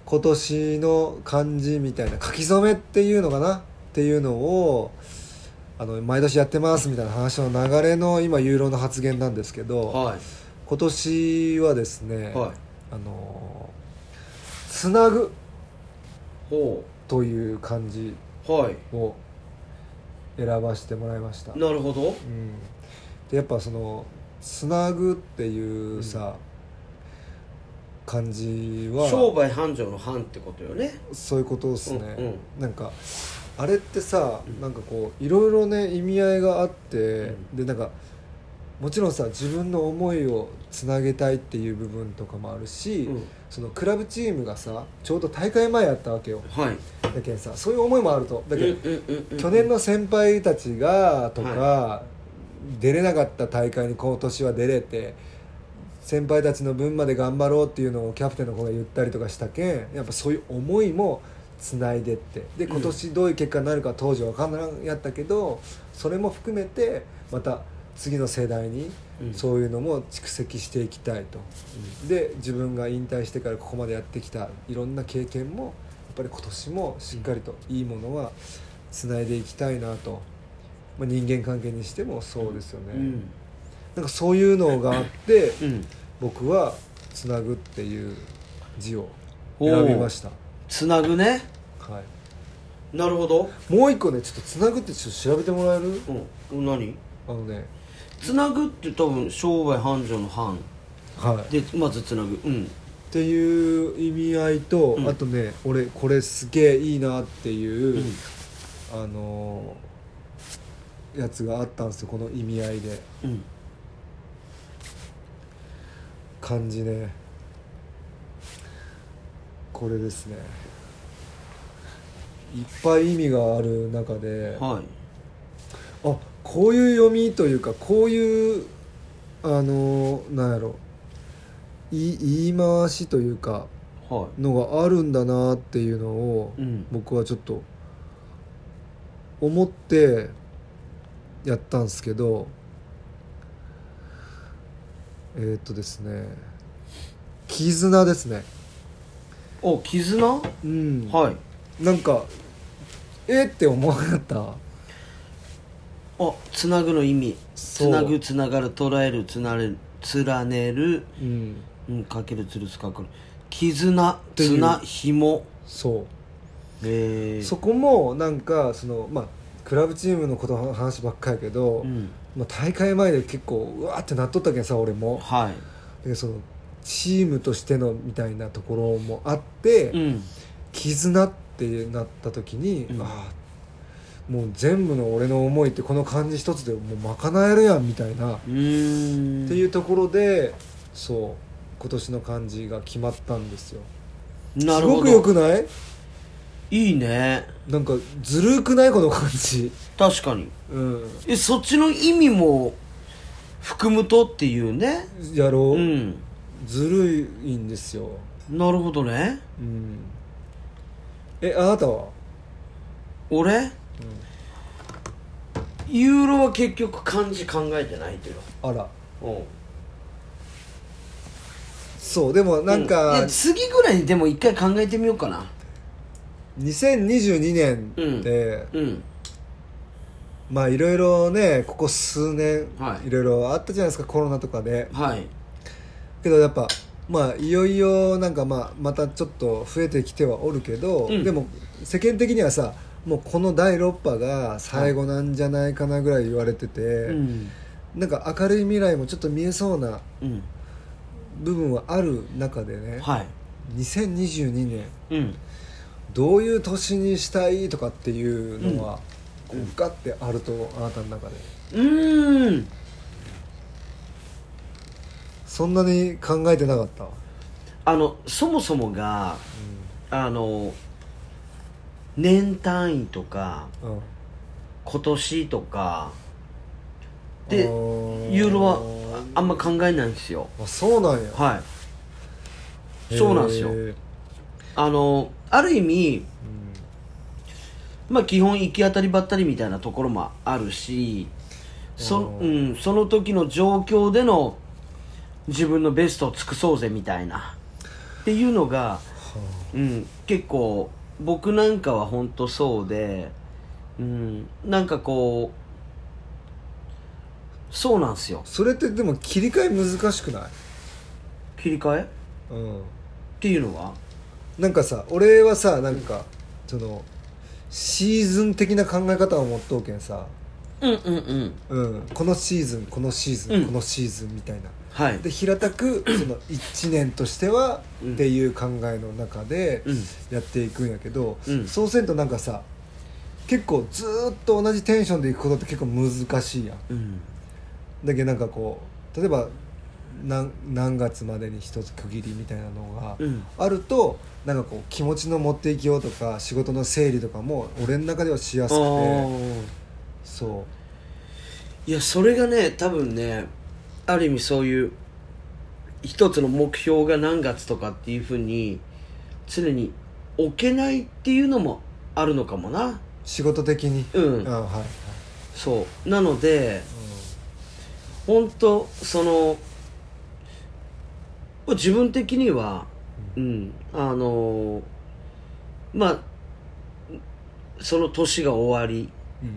今年の漢字みたいな書き初めっていうのかな？っていうのをあの毎年やってますみたいな話の流れの今ユーロの発言なんですけど、いはい。今年はですね、はい。あのーつなぐほという漢字を選ばせてもらいました、なるほど。うん、でやっぱそのつなぐっていうさ、漢字は商売繁盛の繁ってことよね。そういうことですね、うんうん。なんかあれってさ、なんかこういろいろね意味合いがあって、うん。でなんかもちろんさ自分の思いをつなげたいっていう部分とかもあるし、うん。そのクラブチームがさちょうど大会前やったわけよ。はい。だけどさそういう思いもあると。だけど、うんうんうんうん。去年の先輩たちがとか、出れなかった大会に今年は出れて先輩たちの分まで頑張ろうっていうのをキャプテンの子が言ったりとかしたけんやっぱそういう思いもつないでって。で今年どういう結果になるか当時は分からんやったけどそれも含めてまた次の世代にうん。そういうのも蓄積していきたいと、で自分が引退してからここまでやってきたいろんな経験もやっぱり今年もしっかりといいものはつないでいきたいなと、まあ、人間関係にしてもそうですよね、うん。なんかそういうのがあってうん。僕は「つなぐ」っていう字を選びました、つなぐね。はい、なるほど。もう一個ねちょっと「つなぐ」ってちょっと調べてもらえる？うん。何？あのね。つなぐって多分商売繁盛の繁。はい。でまずつなぐ。うん。っていう意味合いと、うん。あとね俺これすげえいいなっていう、うん。あのーやつがあったんですよこの意味合いで。うん。漢字ねこれですね。いっぱい意味がある中で、はい。あこういう読みというかこういうあのーなんやろ。言い言い回しというかはのがあるんだなっていうのを、うん。僕はちょっと思ってやったんですけどえーっとですね。絆ですね。いお絆？うん、はい。なんかえって思わなかった。あつなぐの意味。そう。つなぐつながる捉えるつなれる連ねる。うん。うんかけるつるすかかる。絆ていう。綱紐。そう。えー、そこもなんかそのまあクラブチームのことの話ばっかりやけど、うん。まあ、大会前で結構うわーってなっとったけんさ俺も。はい。でそのチームとしてのみたいなところもあって、うん。絆ってなった時に、うん。ああもう全部の俺の思いってこの漢字一つでもう賄えるやんみたいな、っていうところでそう今年の漢字が決まったんですよ。なるほど。すごくよくない？いいね。なんかずるくない？この漢字確かに。うん。えそっちの意味も含むとっていうね。やろう、うんずるいんですよ。なるほどね。うん。えあなたは？俺、ユーロは結局漢字考えてないけど。あら。うん。そうでもなんうかいや次ぐらいにでも一回考えてみようかな。2022年って、うん。まあいろいろねここ数年、はい。いろいろあったじゃないですかコロナとかで。はいけどやっぱまあいよいよなんかまあまたちょっと増えてきてはおるけど、うん。でも世間的にはさもうこの第6波が最後なんじゃないかなぐらい言われてて、うん。なんか明るい未来もちょっと見えそうなうん。部分はある中でね、はい。2022年うん。どういう年にしたいとかっていうのは、こうガッてあるとあなたの中で？うーんそんなに考えてなかった？あのそもそもがあの年単位とかうん、うん今年とかであー。ユーロはああんま考えないんですよ。あそうなんや。はい。そうなんですよ。あのある意味まあ基本行き当たりばったりみたいなところもあるしそ,、ううん、その時の状況での自分のベストを尽くそうぜみたいな。っていうのが、うん、結構僕なんかは本当そうで、うん、なんかこそうなんすよ。それってでも切り替え難しくない？切り替え？っうん。ていうのは？なんかさ俺はさなんかそのシーズン的な考え方を持っとうけんさ、うんうんうん。うん、このシーズンこのシーズン、うん。このシーズンみたいなはい。で平たくその [COUGHS] 1年としてはうん。っていう考えの中でうん。やっていくんやけど、うん。そうせんとなんかさ結構ずーっと同じテンションでいくことって結構難しいやん。うん。だけどなんかこう例えば何何月までに一つ区切りみたいなのがうん。あるとなんかこう気持ちの持っていきようとか仕事の整理とかも俺の中ではしやすくて。そいやそれがね多分ねある意味そういう一つの目標が何月とかっていうふうに常に置けないっていうのもあるのかもな。う仕事的に？うん。あはいはい、そう。なので本当その自分的にはうん。あのまあその年が終わりうんうん。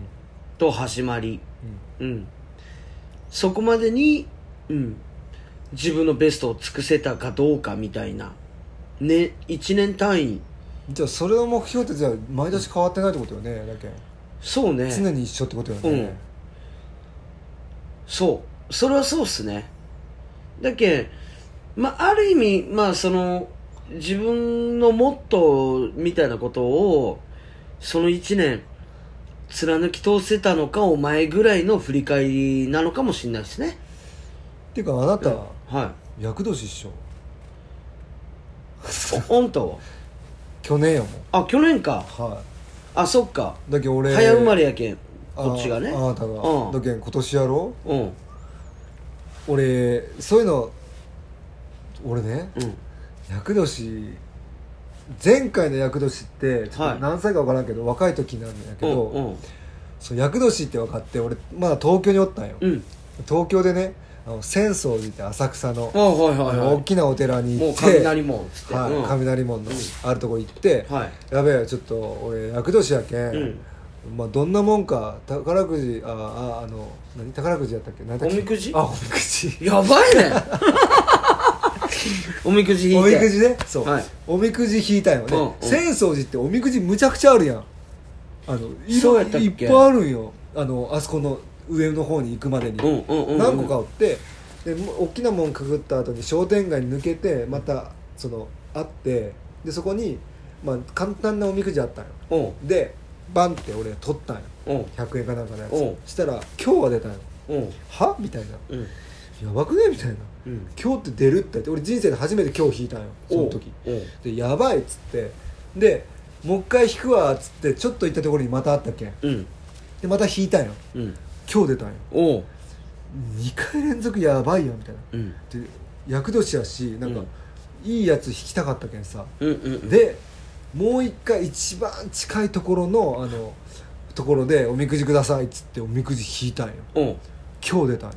と始まり。うん。うん、そこまでに、うん、自分のベストを尽くせたかどうかみたいな、ね、1年単位。じゃあそれの目標ってじゃあ毎年変わってないってことよねだけそうね。常に一緒ってことよね、うん。そう。それはそうっすね。だけまあある意味まあその自分のモットーみたいなことをその1年貫き通せたのかお前ぐらいの振り返りなのかもしれないですねっていうかあなた、はい。厄年一緒おあんたは？[LAUGHS] 去年やもん。あ去年か。はあそっか。いだけど俺早生まれやけん。こっちがね。ああなたが、うん。だけど今年やろう？ん。う俺そういうの俺ねうん。厄年前回の厄年ってちょっはい。と何歳か分からんけど、若い時なんだけど、そう厄年って分かって俺まだ東京におったんよ、うん。東京でねあの浅草寺って浅草のあはいはいあのはい大きなお寺にもう行って雷門っつって。はいうん。雷門のあるとこ行って、はい。やべえちょっと俺厄年やけん、うん。まあ、どんなもんか宝くじあああの何宝くじやったっけ？何だっけ？おみくじ？あおみくじ。やばいね。[LAUGHS] おみくじ引いて。おみくじね？そう、はい。おみくじ引いたんよね、うんうん。浅草寺っておみくじむちゃくちゃあるやん。あの色そうやったっけ？いっぱいあるんよ。あのあそこの上の方に行くまでに、何個かおってでも大きなもんくぐった後に商店街に抜けてまたそのあってでそこに、まあ、簡単なおみくじあったんよ。でバンって俺取ったんよ。おう100円かなんかのやつ。したら今日は出たんよ。は？みたいな。うん。やばくね？みたいな。うん。今日って出るって言って俺人生で初めて今日引いたんよ。その時。でやばいっつって。でもう一回引くわっつってちょっと行ったところにまたあったっけん。うん。でまた引いたんよ。うん今日出たんよ。おう。2回連続やばいよみたいな。うん。で厄年やしなんか、いいやつ引きたかったけんさ、うんうんでもう一回一番近いところのあのところで「おみくじください」っつっておみくじ引いたんよ。おう。今日出たんよ。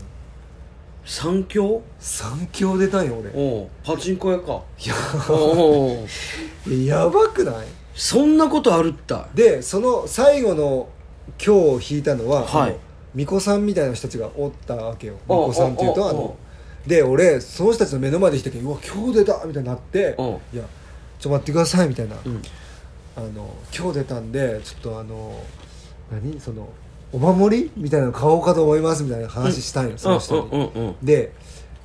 三強？3強出たんよ俺。おう。パチンコ屋か。いやおう。やばくない？そんなことあるったでその最後の今日引いたのは、はい。あの巫女さんみたいな人たちがおったわけよ。お巫女さんっていうとあので俺その人たちの目の前で来たけどうわ今日出たみたいになっておいやちょっと待ってくださいみたいな、うん。あの今日出たんでちょっとあの何？そのお守りみたいなの買おうかと思いますみたいな話したんよ、その人に、うんうんうんで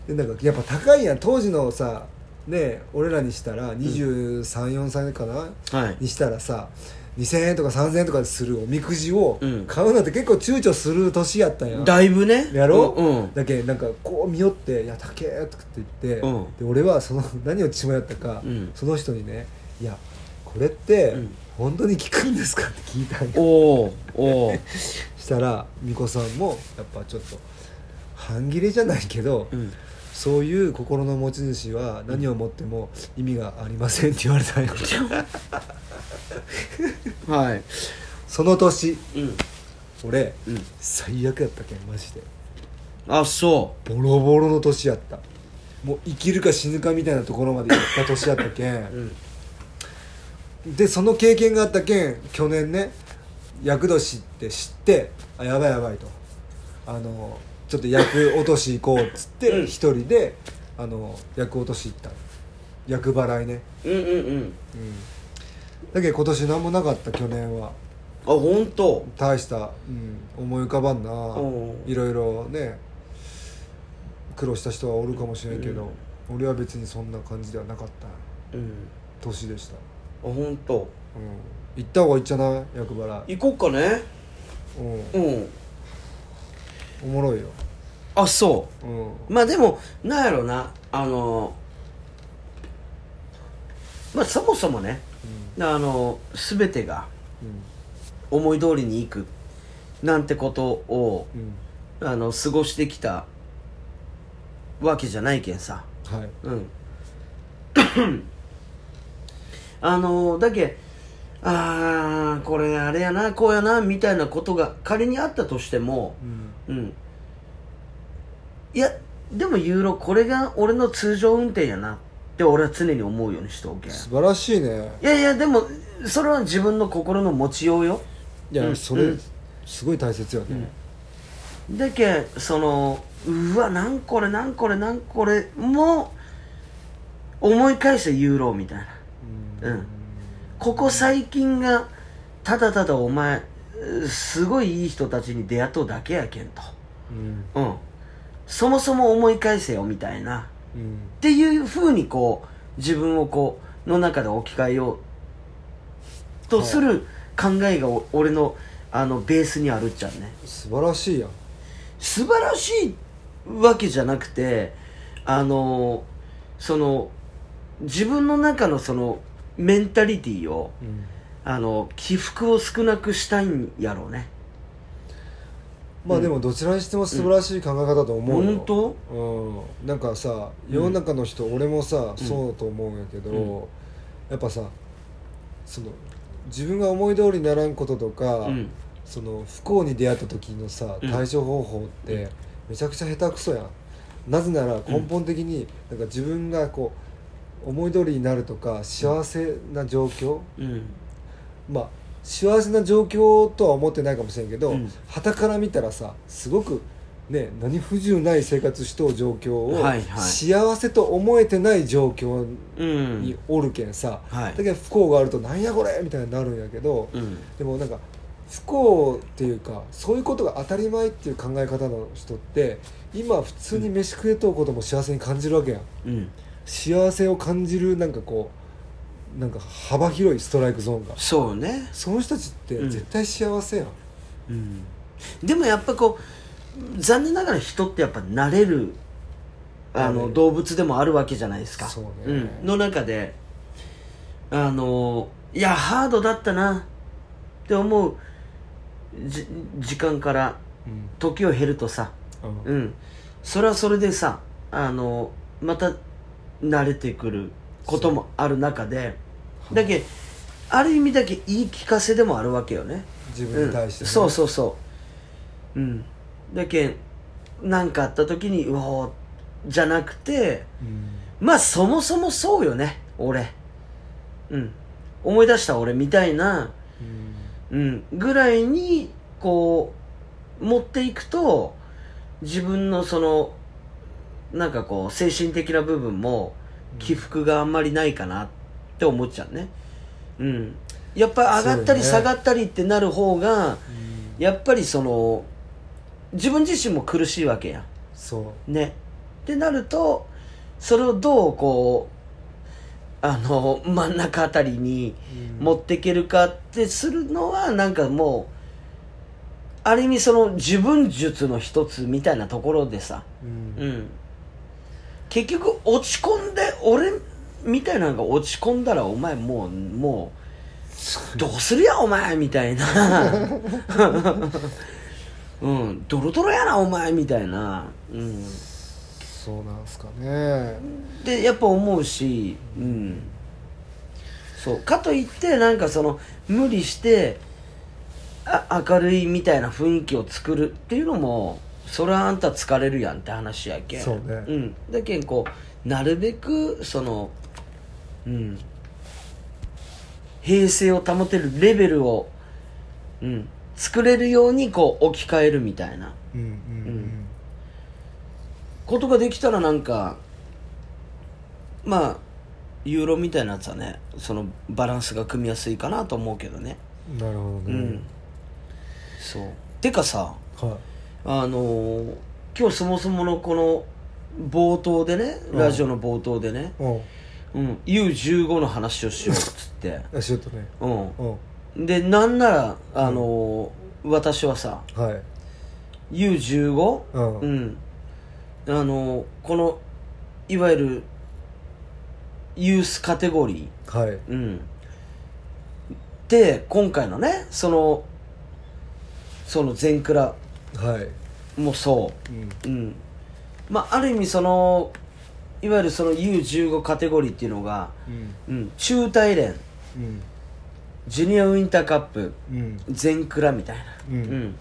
でなんかやっぱ高いやん。当時のさね俺らにしたら234歳かな、はい。にしたらさ2000円とか3000円とかするおみくじをうん。買うなんて結構躊躇する年やったんや、だいぶね。やろ、うんうん。だけなんかこう見よって「いや高え」とかって言って、うん。で俺はその [LAUGHS] 何を血迷ったか、うん。その人にね「いやこれってうん。本当に効くんですか?」って聞いたんよおうおう [LAUGHS] したら巫女さんもやっぱちょっと半切れじゃないけど、うん。そういう心の持ち主は何をもっても意味がありませんって言われたんよ [LAUGHS] はい。その年うん。俺うん。最悪やったけんマジで。あそボロボロの年やった。もう生きるか死ぬかみたいなところまで行った年やったけん。う [LAUGHS] うん。でその経験があったけん去年ね厄年って知ってあやばいやばいと。あのちょっと役落とし行こうっつってうん。一人であの役落とし行った。役払いね。うんうん。うんだけど今年何もなかった去年は。あ本当？大した、うん、思い浮かばんな。うん。いろいろね苦労した人はおるかもしれんけど、俺は別にそんな感じではなかった。うん。年でした、あ本当？うん、行った方がいいんじゃない？役払い、行こっかね。うん、うん。おもろいよ、あそう。ん、うまあでもなんやろな。あのまあそもそもねあの全てがうん。思い通りにいくなんてことをうん。あの過ごしてきたわけじゃないけんさ。はい。うん。[COUGHS] あのだけあーこれあれやなこうやなみたいなことが仮にあったとしてもうん。うん。いやでもユーロこれが俺の通常運転やな。って俺は常に思うようにしておけ。ん素晴らしいね。いやいやでもそれは自分の心の持ちようよ。いや、うんそれ、うん。すごい大切よね、だけそのうわなんこれなんこれなんこれも思い返せユーロみたいな。うん。ここ最近がただただお前うすごいいい人たちに出会っとうだけやけんと。うん。うん。そもそも思い返せよみたいなうんっていうふうにこう自分をこうの中で置き換えようとする考えがお俺のあのベースにあるっちゃうね。素晴らしいやん素晴らしいわけじゃなくてあのその自分の中のそのメンタリティーをうん。あの起伏を少なくしたいんやろうねまあでもどちらにしても素晴らしい考え方だと思うよ、本当？うん、なんかさ世の中の人、俺もさそうだと思うんやけど、うん。やっぱさその自分が思い通りにならんこととか、うん。その不幸に出会った時のさうん。対処方法ってめちゃくちゃ下手くそやん。なぜなら根本的になんか自分がこう思い通りになるとか幸せな状況、うん。まあ幸せな状況とは思ってないかもしれんけどうん。傍、から見たらさすごくね何不自由ない生活しとう状況を、はいはい。幸せと思えてない状況うん。におるけんさ、はい。だけど不幸があると「なんやこれ!」みたいになるんやけど、うん。でもなんか不幸っていうかそういうことが当たり前っていう考え方の人って今普通に飯食えとうことも幸せに感じるわけやん。うん。幸せを感じるなんかこうなんか幅広いストライクゾーンが。そうね。その人たちってうん。絶対幸せやん、うん。でもやっぱこう残念ながら人ってやっぱ慣れるあの動物でもあるわけじゃないですか。そうね。うん、の中であのいやハードだったなって思うじ時間からうん。時を経るとさうん。うん。それはそれでさあのまた慣れてくることもある中でだけある意味だけ言い聞かせでもあるわけよね。自分に対して、ね。うん、そうそうそう。うん。だけ何かあった時にうおーじゃなくてうん。まあそもそもそうよね俺。うん。思い出した俺みたいなうん。ぐらいにこう持っていくと自分のそのなんかこう精神的な部分も起伏があんまりないかなって思っちゃうね。うん。やっぱ上がったり下がったりってなる方がうん。やっぱりその自分自身も苦しいわけやん。そう。ね。ってなるとそれをどうこうあの真ん中あたりにうん。持っていけるかってするのはなんかもうある意味その自分術の一つみたいなところでさ、うん。うん、結局落ち込んで俺みたいなのが落ち込んだらお前もうもうどうするやお前みたいな。[LAUGHS] うんドロドロやなお前みたいな。うんそうなんすかね。でやっぱ思うしうん。そう。かといってなんかその無理してあ明るいみたいな雰囲気を作るっていうのもそれはあんた疲れるやんって話やけん。そうね。うん。だけんこうなるべくそのうん。平静を保てるレベルをうん。作れるようにこう置き換えるみたいな。うんうんことができたらなんかまあユーロみたいなやつはねそのバランスが組みやすいかなと思うけどね。なるほどね、うん。そう。てかさはあのー今日そもそものこの冒頭でねうん。ラジオの冒頭でね、いうんうん、U15 の話をしようっつって。あしよっとね。ううん。んでなんならあのー私はさはい。U15 うん。うん。あのこのいわゆるユースカテゴリはい。ーうん。で今回のねそのその全クラはい。もそう。ん。ううん。まあある意味そのいわゆるその U15 カテゴリーっていうのが、うん。うん、中大連。うん。ジュニアウインターカップ。うん。全クラみたいな、うん。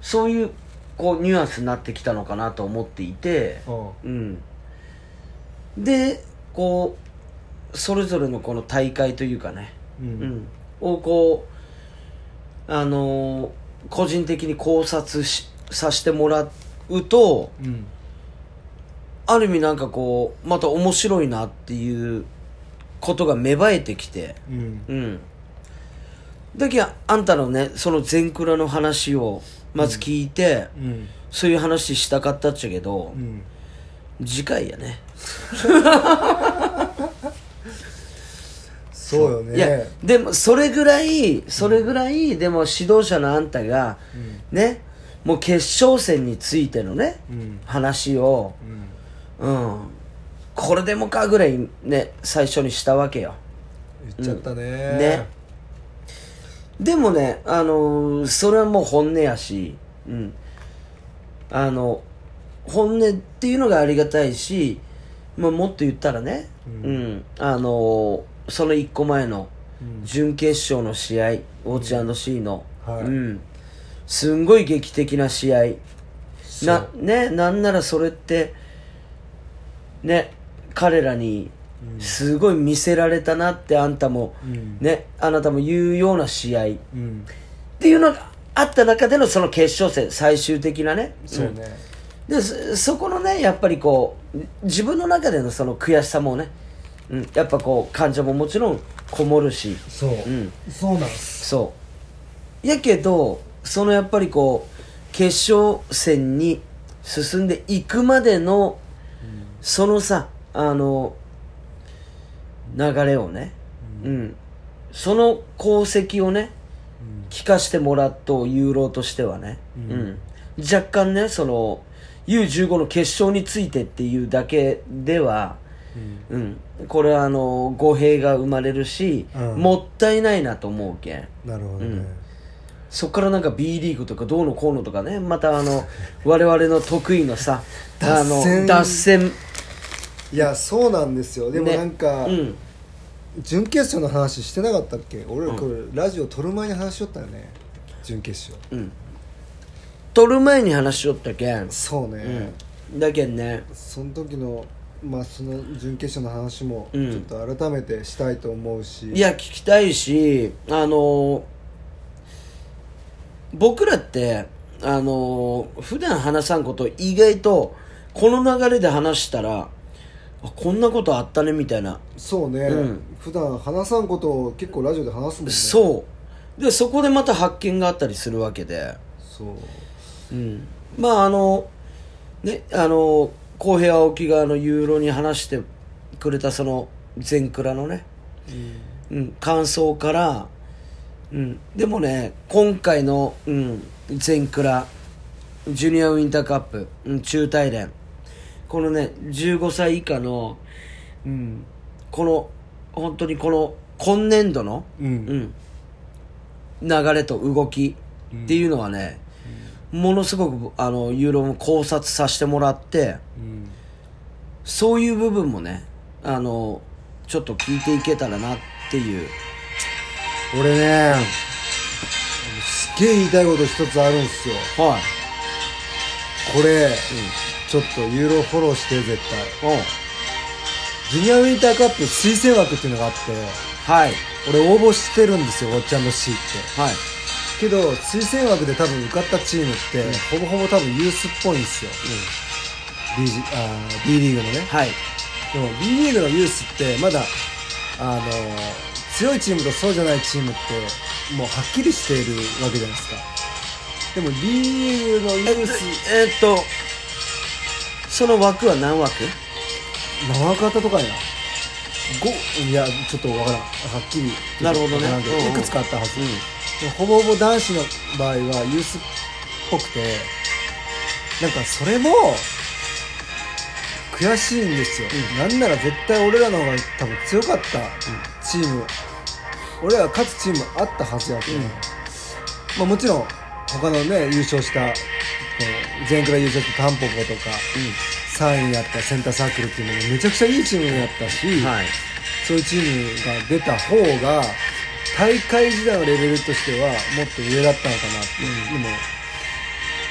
そういうこうニュアンスになってきたのかなと思っていて、うんうん、でこうそれぞれのこの大会というかね、ううんん、をこうあのー個人的に考察しさせてもらうとうん。ある意味なんかこうまた面白いなっていうことが芽生えてきてうん。うん。だけどあんたのねその全クラの話をまず聞いて、うん。そういう話したかったっちゃけど、うん。次回やね [LAUGHS] そうよね。いやでもそれぐらいそれぐらい、でも指導者のあんたがうん。ねもう決勝戦についてのねうん。話をうん。うん。これでもかぐらいね最初にしたわけよ。言っちゃったね。ね。でもねあのーそれはもう本音やしうん。あの本音っていうのがありがたいし、まあ、もっと言ったらね、ううん。んあのーその一個前のうん準決勝の試合、オーチ &C の、はい。うん、すんごい劇的な試合。なねなんならそれってね彼らにうん。すごい見せられたなってあんたも、うん。ねあなたも言うような試合。っうん。ていうのがあった中でのその決勝戦最終的なね。そうね。うん。でそそこのねやっぱりこう自分の中でのその悔しさもね、うん、やっぱこう感情ももちろんこもるし。そう。うん。そうなんす。そう。やけどそのやっぱりこう決勝戦に進んでいくまでのそのさあの流れをね、うん、その功績をね聞かしてもらっとユーロとしてはね、ううん。ん若干ねその U15 の決勝についてっていうだけでは、うん。うん、これはあの語弊が生まれるし、うん。もったいないなと思うけん。なるほどね、うん。そっからなんか B リーグとかどうのこうのとかね。またあの [LAUGHS] 我々の得意のさあの脱線。脱線。いやそうなんですよ。でもね。なんか、うん。準決勝の話してなかったっけ？俺らこれ、ラジオ撮る前に話しよったよね。準決勝。うん。撮る前に話しよったけん、そうね、うん、だけんね。その時のまあその準決勝の話もうん。ちょっと改めてしたいと思うし、いや聞きたいしあの僕らってあの普段話さんこと意外とこの流れで話したらあこんなことあったねみたいな。そうね、うん。普段話さんことを結構ラジオで話すもんね。そう。でそこでまた発見があったりするわけで。そう。うん。まああのねあの公平青木があのユーロに話してくれたその全クラのね、うん、感想から、うん、でもね今回の、うん、全クラジュニアウィンターカップ、うん、中大連。このね15歳以下の、うん、この本当にこの今年度の、うん。うん、流れと動きっていうのはね、ものすごくあのユーロも考察させてもらってうんそういう部分もねあのちょっと聞いていけたらなっていう。俺ねすっげえ言いたいこと一つあるんすよ。はい。これ、ちょっとユーロフォローして絶対。う。んジュニアウィンターカップ推薦枠っていうのがあってはい。俺応募してるんですよウォッチ &C ってはいけど推薦枠で多分受かったチームって、ほぼほぼ多分ユースっぽいんですよ。B, ジあー B リーグのね。はい。でも B リーグのユースってまだあの強いチームとそうじゃないチームってもうはっきりしているわけじゃないですか。でも B リーグのユースえーっとその枠は何枠？何枠あったとかや5いやちょっとわからん。はっきりなるほどね。わからんけうんうん。いくつかあったはず、ほぼほぼ男子の場合はユースっぽくてなんかそれも悔しいんですよ、なんなら絶対俺らの方が多分強かったチーム、俺らが勝つチームあったはずやけど、うん。まあ、もちろん他のね優勝した前回優勝したタンポポとか3位やったセンターサークルっていうのもめちゃくちゃいいチームやったし、はい。そういうチームが出た方が大会時代のレベルとしてはもっと上だったのかなって、でも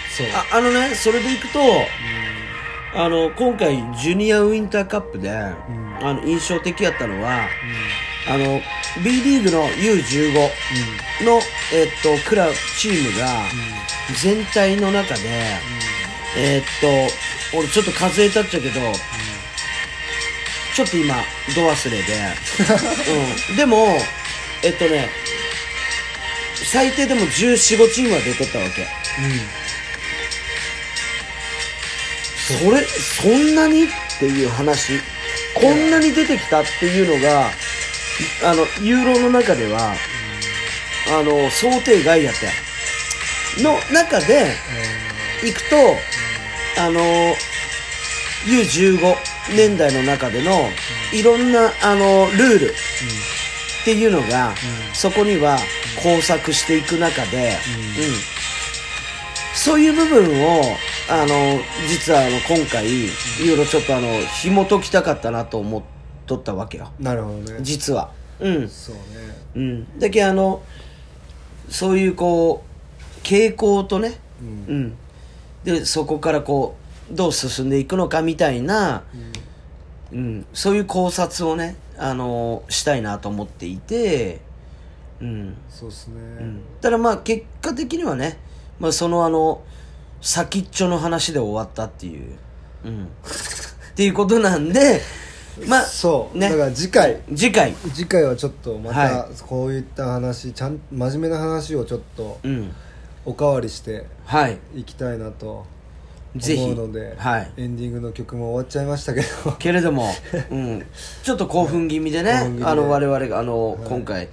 そう。ああのねそれでいくとあの今回ジュニアウィンターカップで、あの印象的やったのはあの B リーグの U15 の、えっとクラブチームが全体の中で、えっと俺ちょっと数えたっちゃけど、ちょっと今度忘れで、[LAUGHS] うん、でもえっとね最低でも1415チームは出とったわけ。それそんなに？っていう話。こんなに出てきたっていうのがあのユーロの中では、あの想定外やったよの中で行くと、あの U15 年代の中でのいろんなあのルールっていうのが、そこには工作していく中で、うん。そういう部分をあの実はあの今回いろいろちょっとあの紐解きたかったなと思っとったわけよ。なるほどね。実は。うん。そうね。うん。だけどあのそういうこう傾向とねうん。うん。でそこからこうどう進んでいくのかみたいな、うん、そういう考察をねあのしたいなと思っていてうん。そうっすね、うん。ただまあ結果的にはね、まあ、そのあの先っちょの話で終わったっていう、うん、っていうことなんで [LAUGHS] まあそう、ね。だから次回。次回。次回はちょっとまはたこういった話ちゃん真面目な話をちょっとうん。おかわりしてはい。いきたいなと。ぜひ思うのではい。エンディングの曲も終わっちゃいましたけど。けれども、[LAUGHS] うん、ちょっと興奮気味でね、興奮気味で。あの我々があの、はい。今回。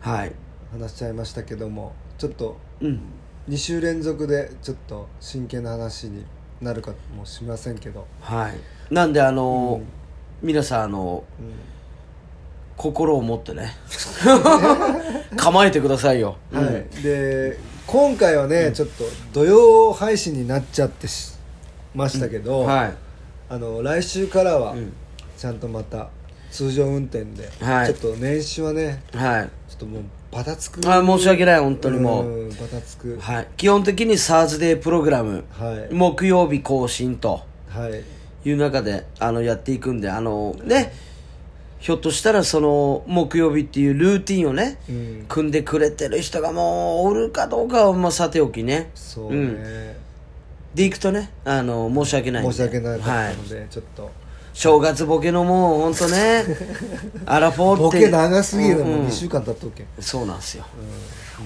はい。話しちゃいましたけどもちょっとうん。2週連続でちょっと真剣な話になるかもしれませんけど、はい。なんであの、皆さんあのうん。心を持ってね。[LAUGHS] 構えてくださいよ、うん。はい、で今回はね、ちょっと土曜配信になっちゃってしましたけど、はい。あの来週からはうん。ちゃんとまた通常運転で、はい。ちょっと年始はねはい。ちょっともうバタつく。あ申し訳ない本当にもう、んバタつく。はい、基本的にサーズデープログラム、はい。木曜日更新とはい。いう中であのやっていくんであのねひょっとしたらその木曜日っていうルーティンをね、うん。組んでくれてる人がもうおるかどうかはまあさておきね。そうね、ん。でいくとねあの申し訳ないんで。申し訳ないかはい。ちょっと。正月ボケのもう本当ね [LAUGHS] アラフォーってボケ長すぎるのもうんうん。2週間経っとけ、そうなんですよ、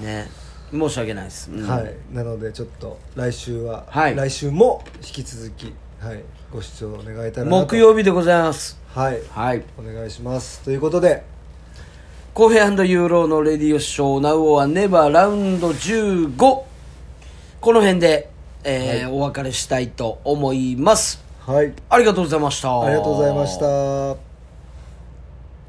ね。申し訳ないです、うん。はい。なのでちょっと来週は、はい。来週も引き続き、はい、ご視聴願えたらなと木曜日でございますはい。はい。お願いします。ということで。コーヘイユーロのレディオショー、ナウオはネバーラウンド15。この辺で、えーお別れしたいと思います。はい。ありがとうございました。ありがとうございました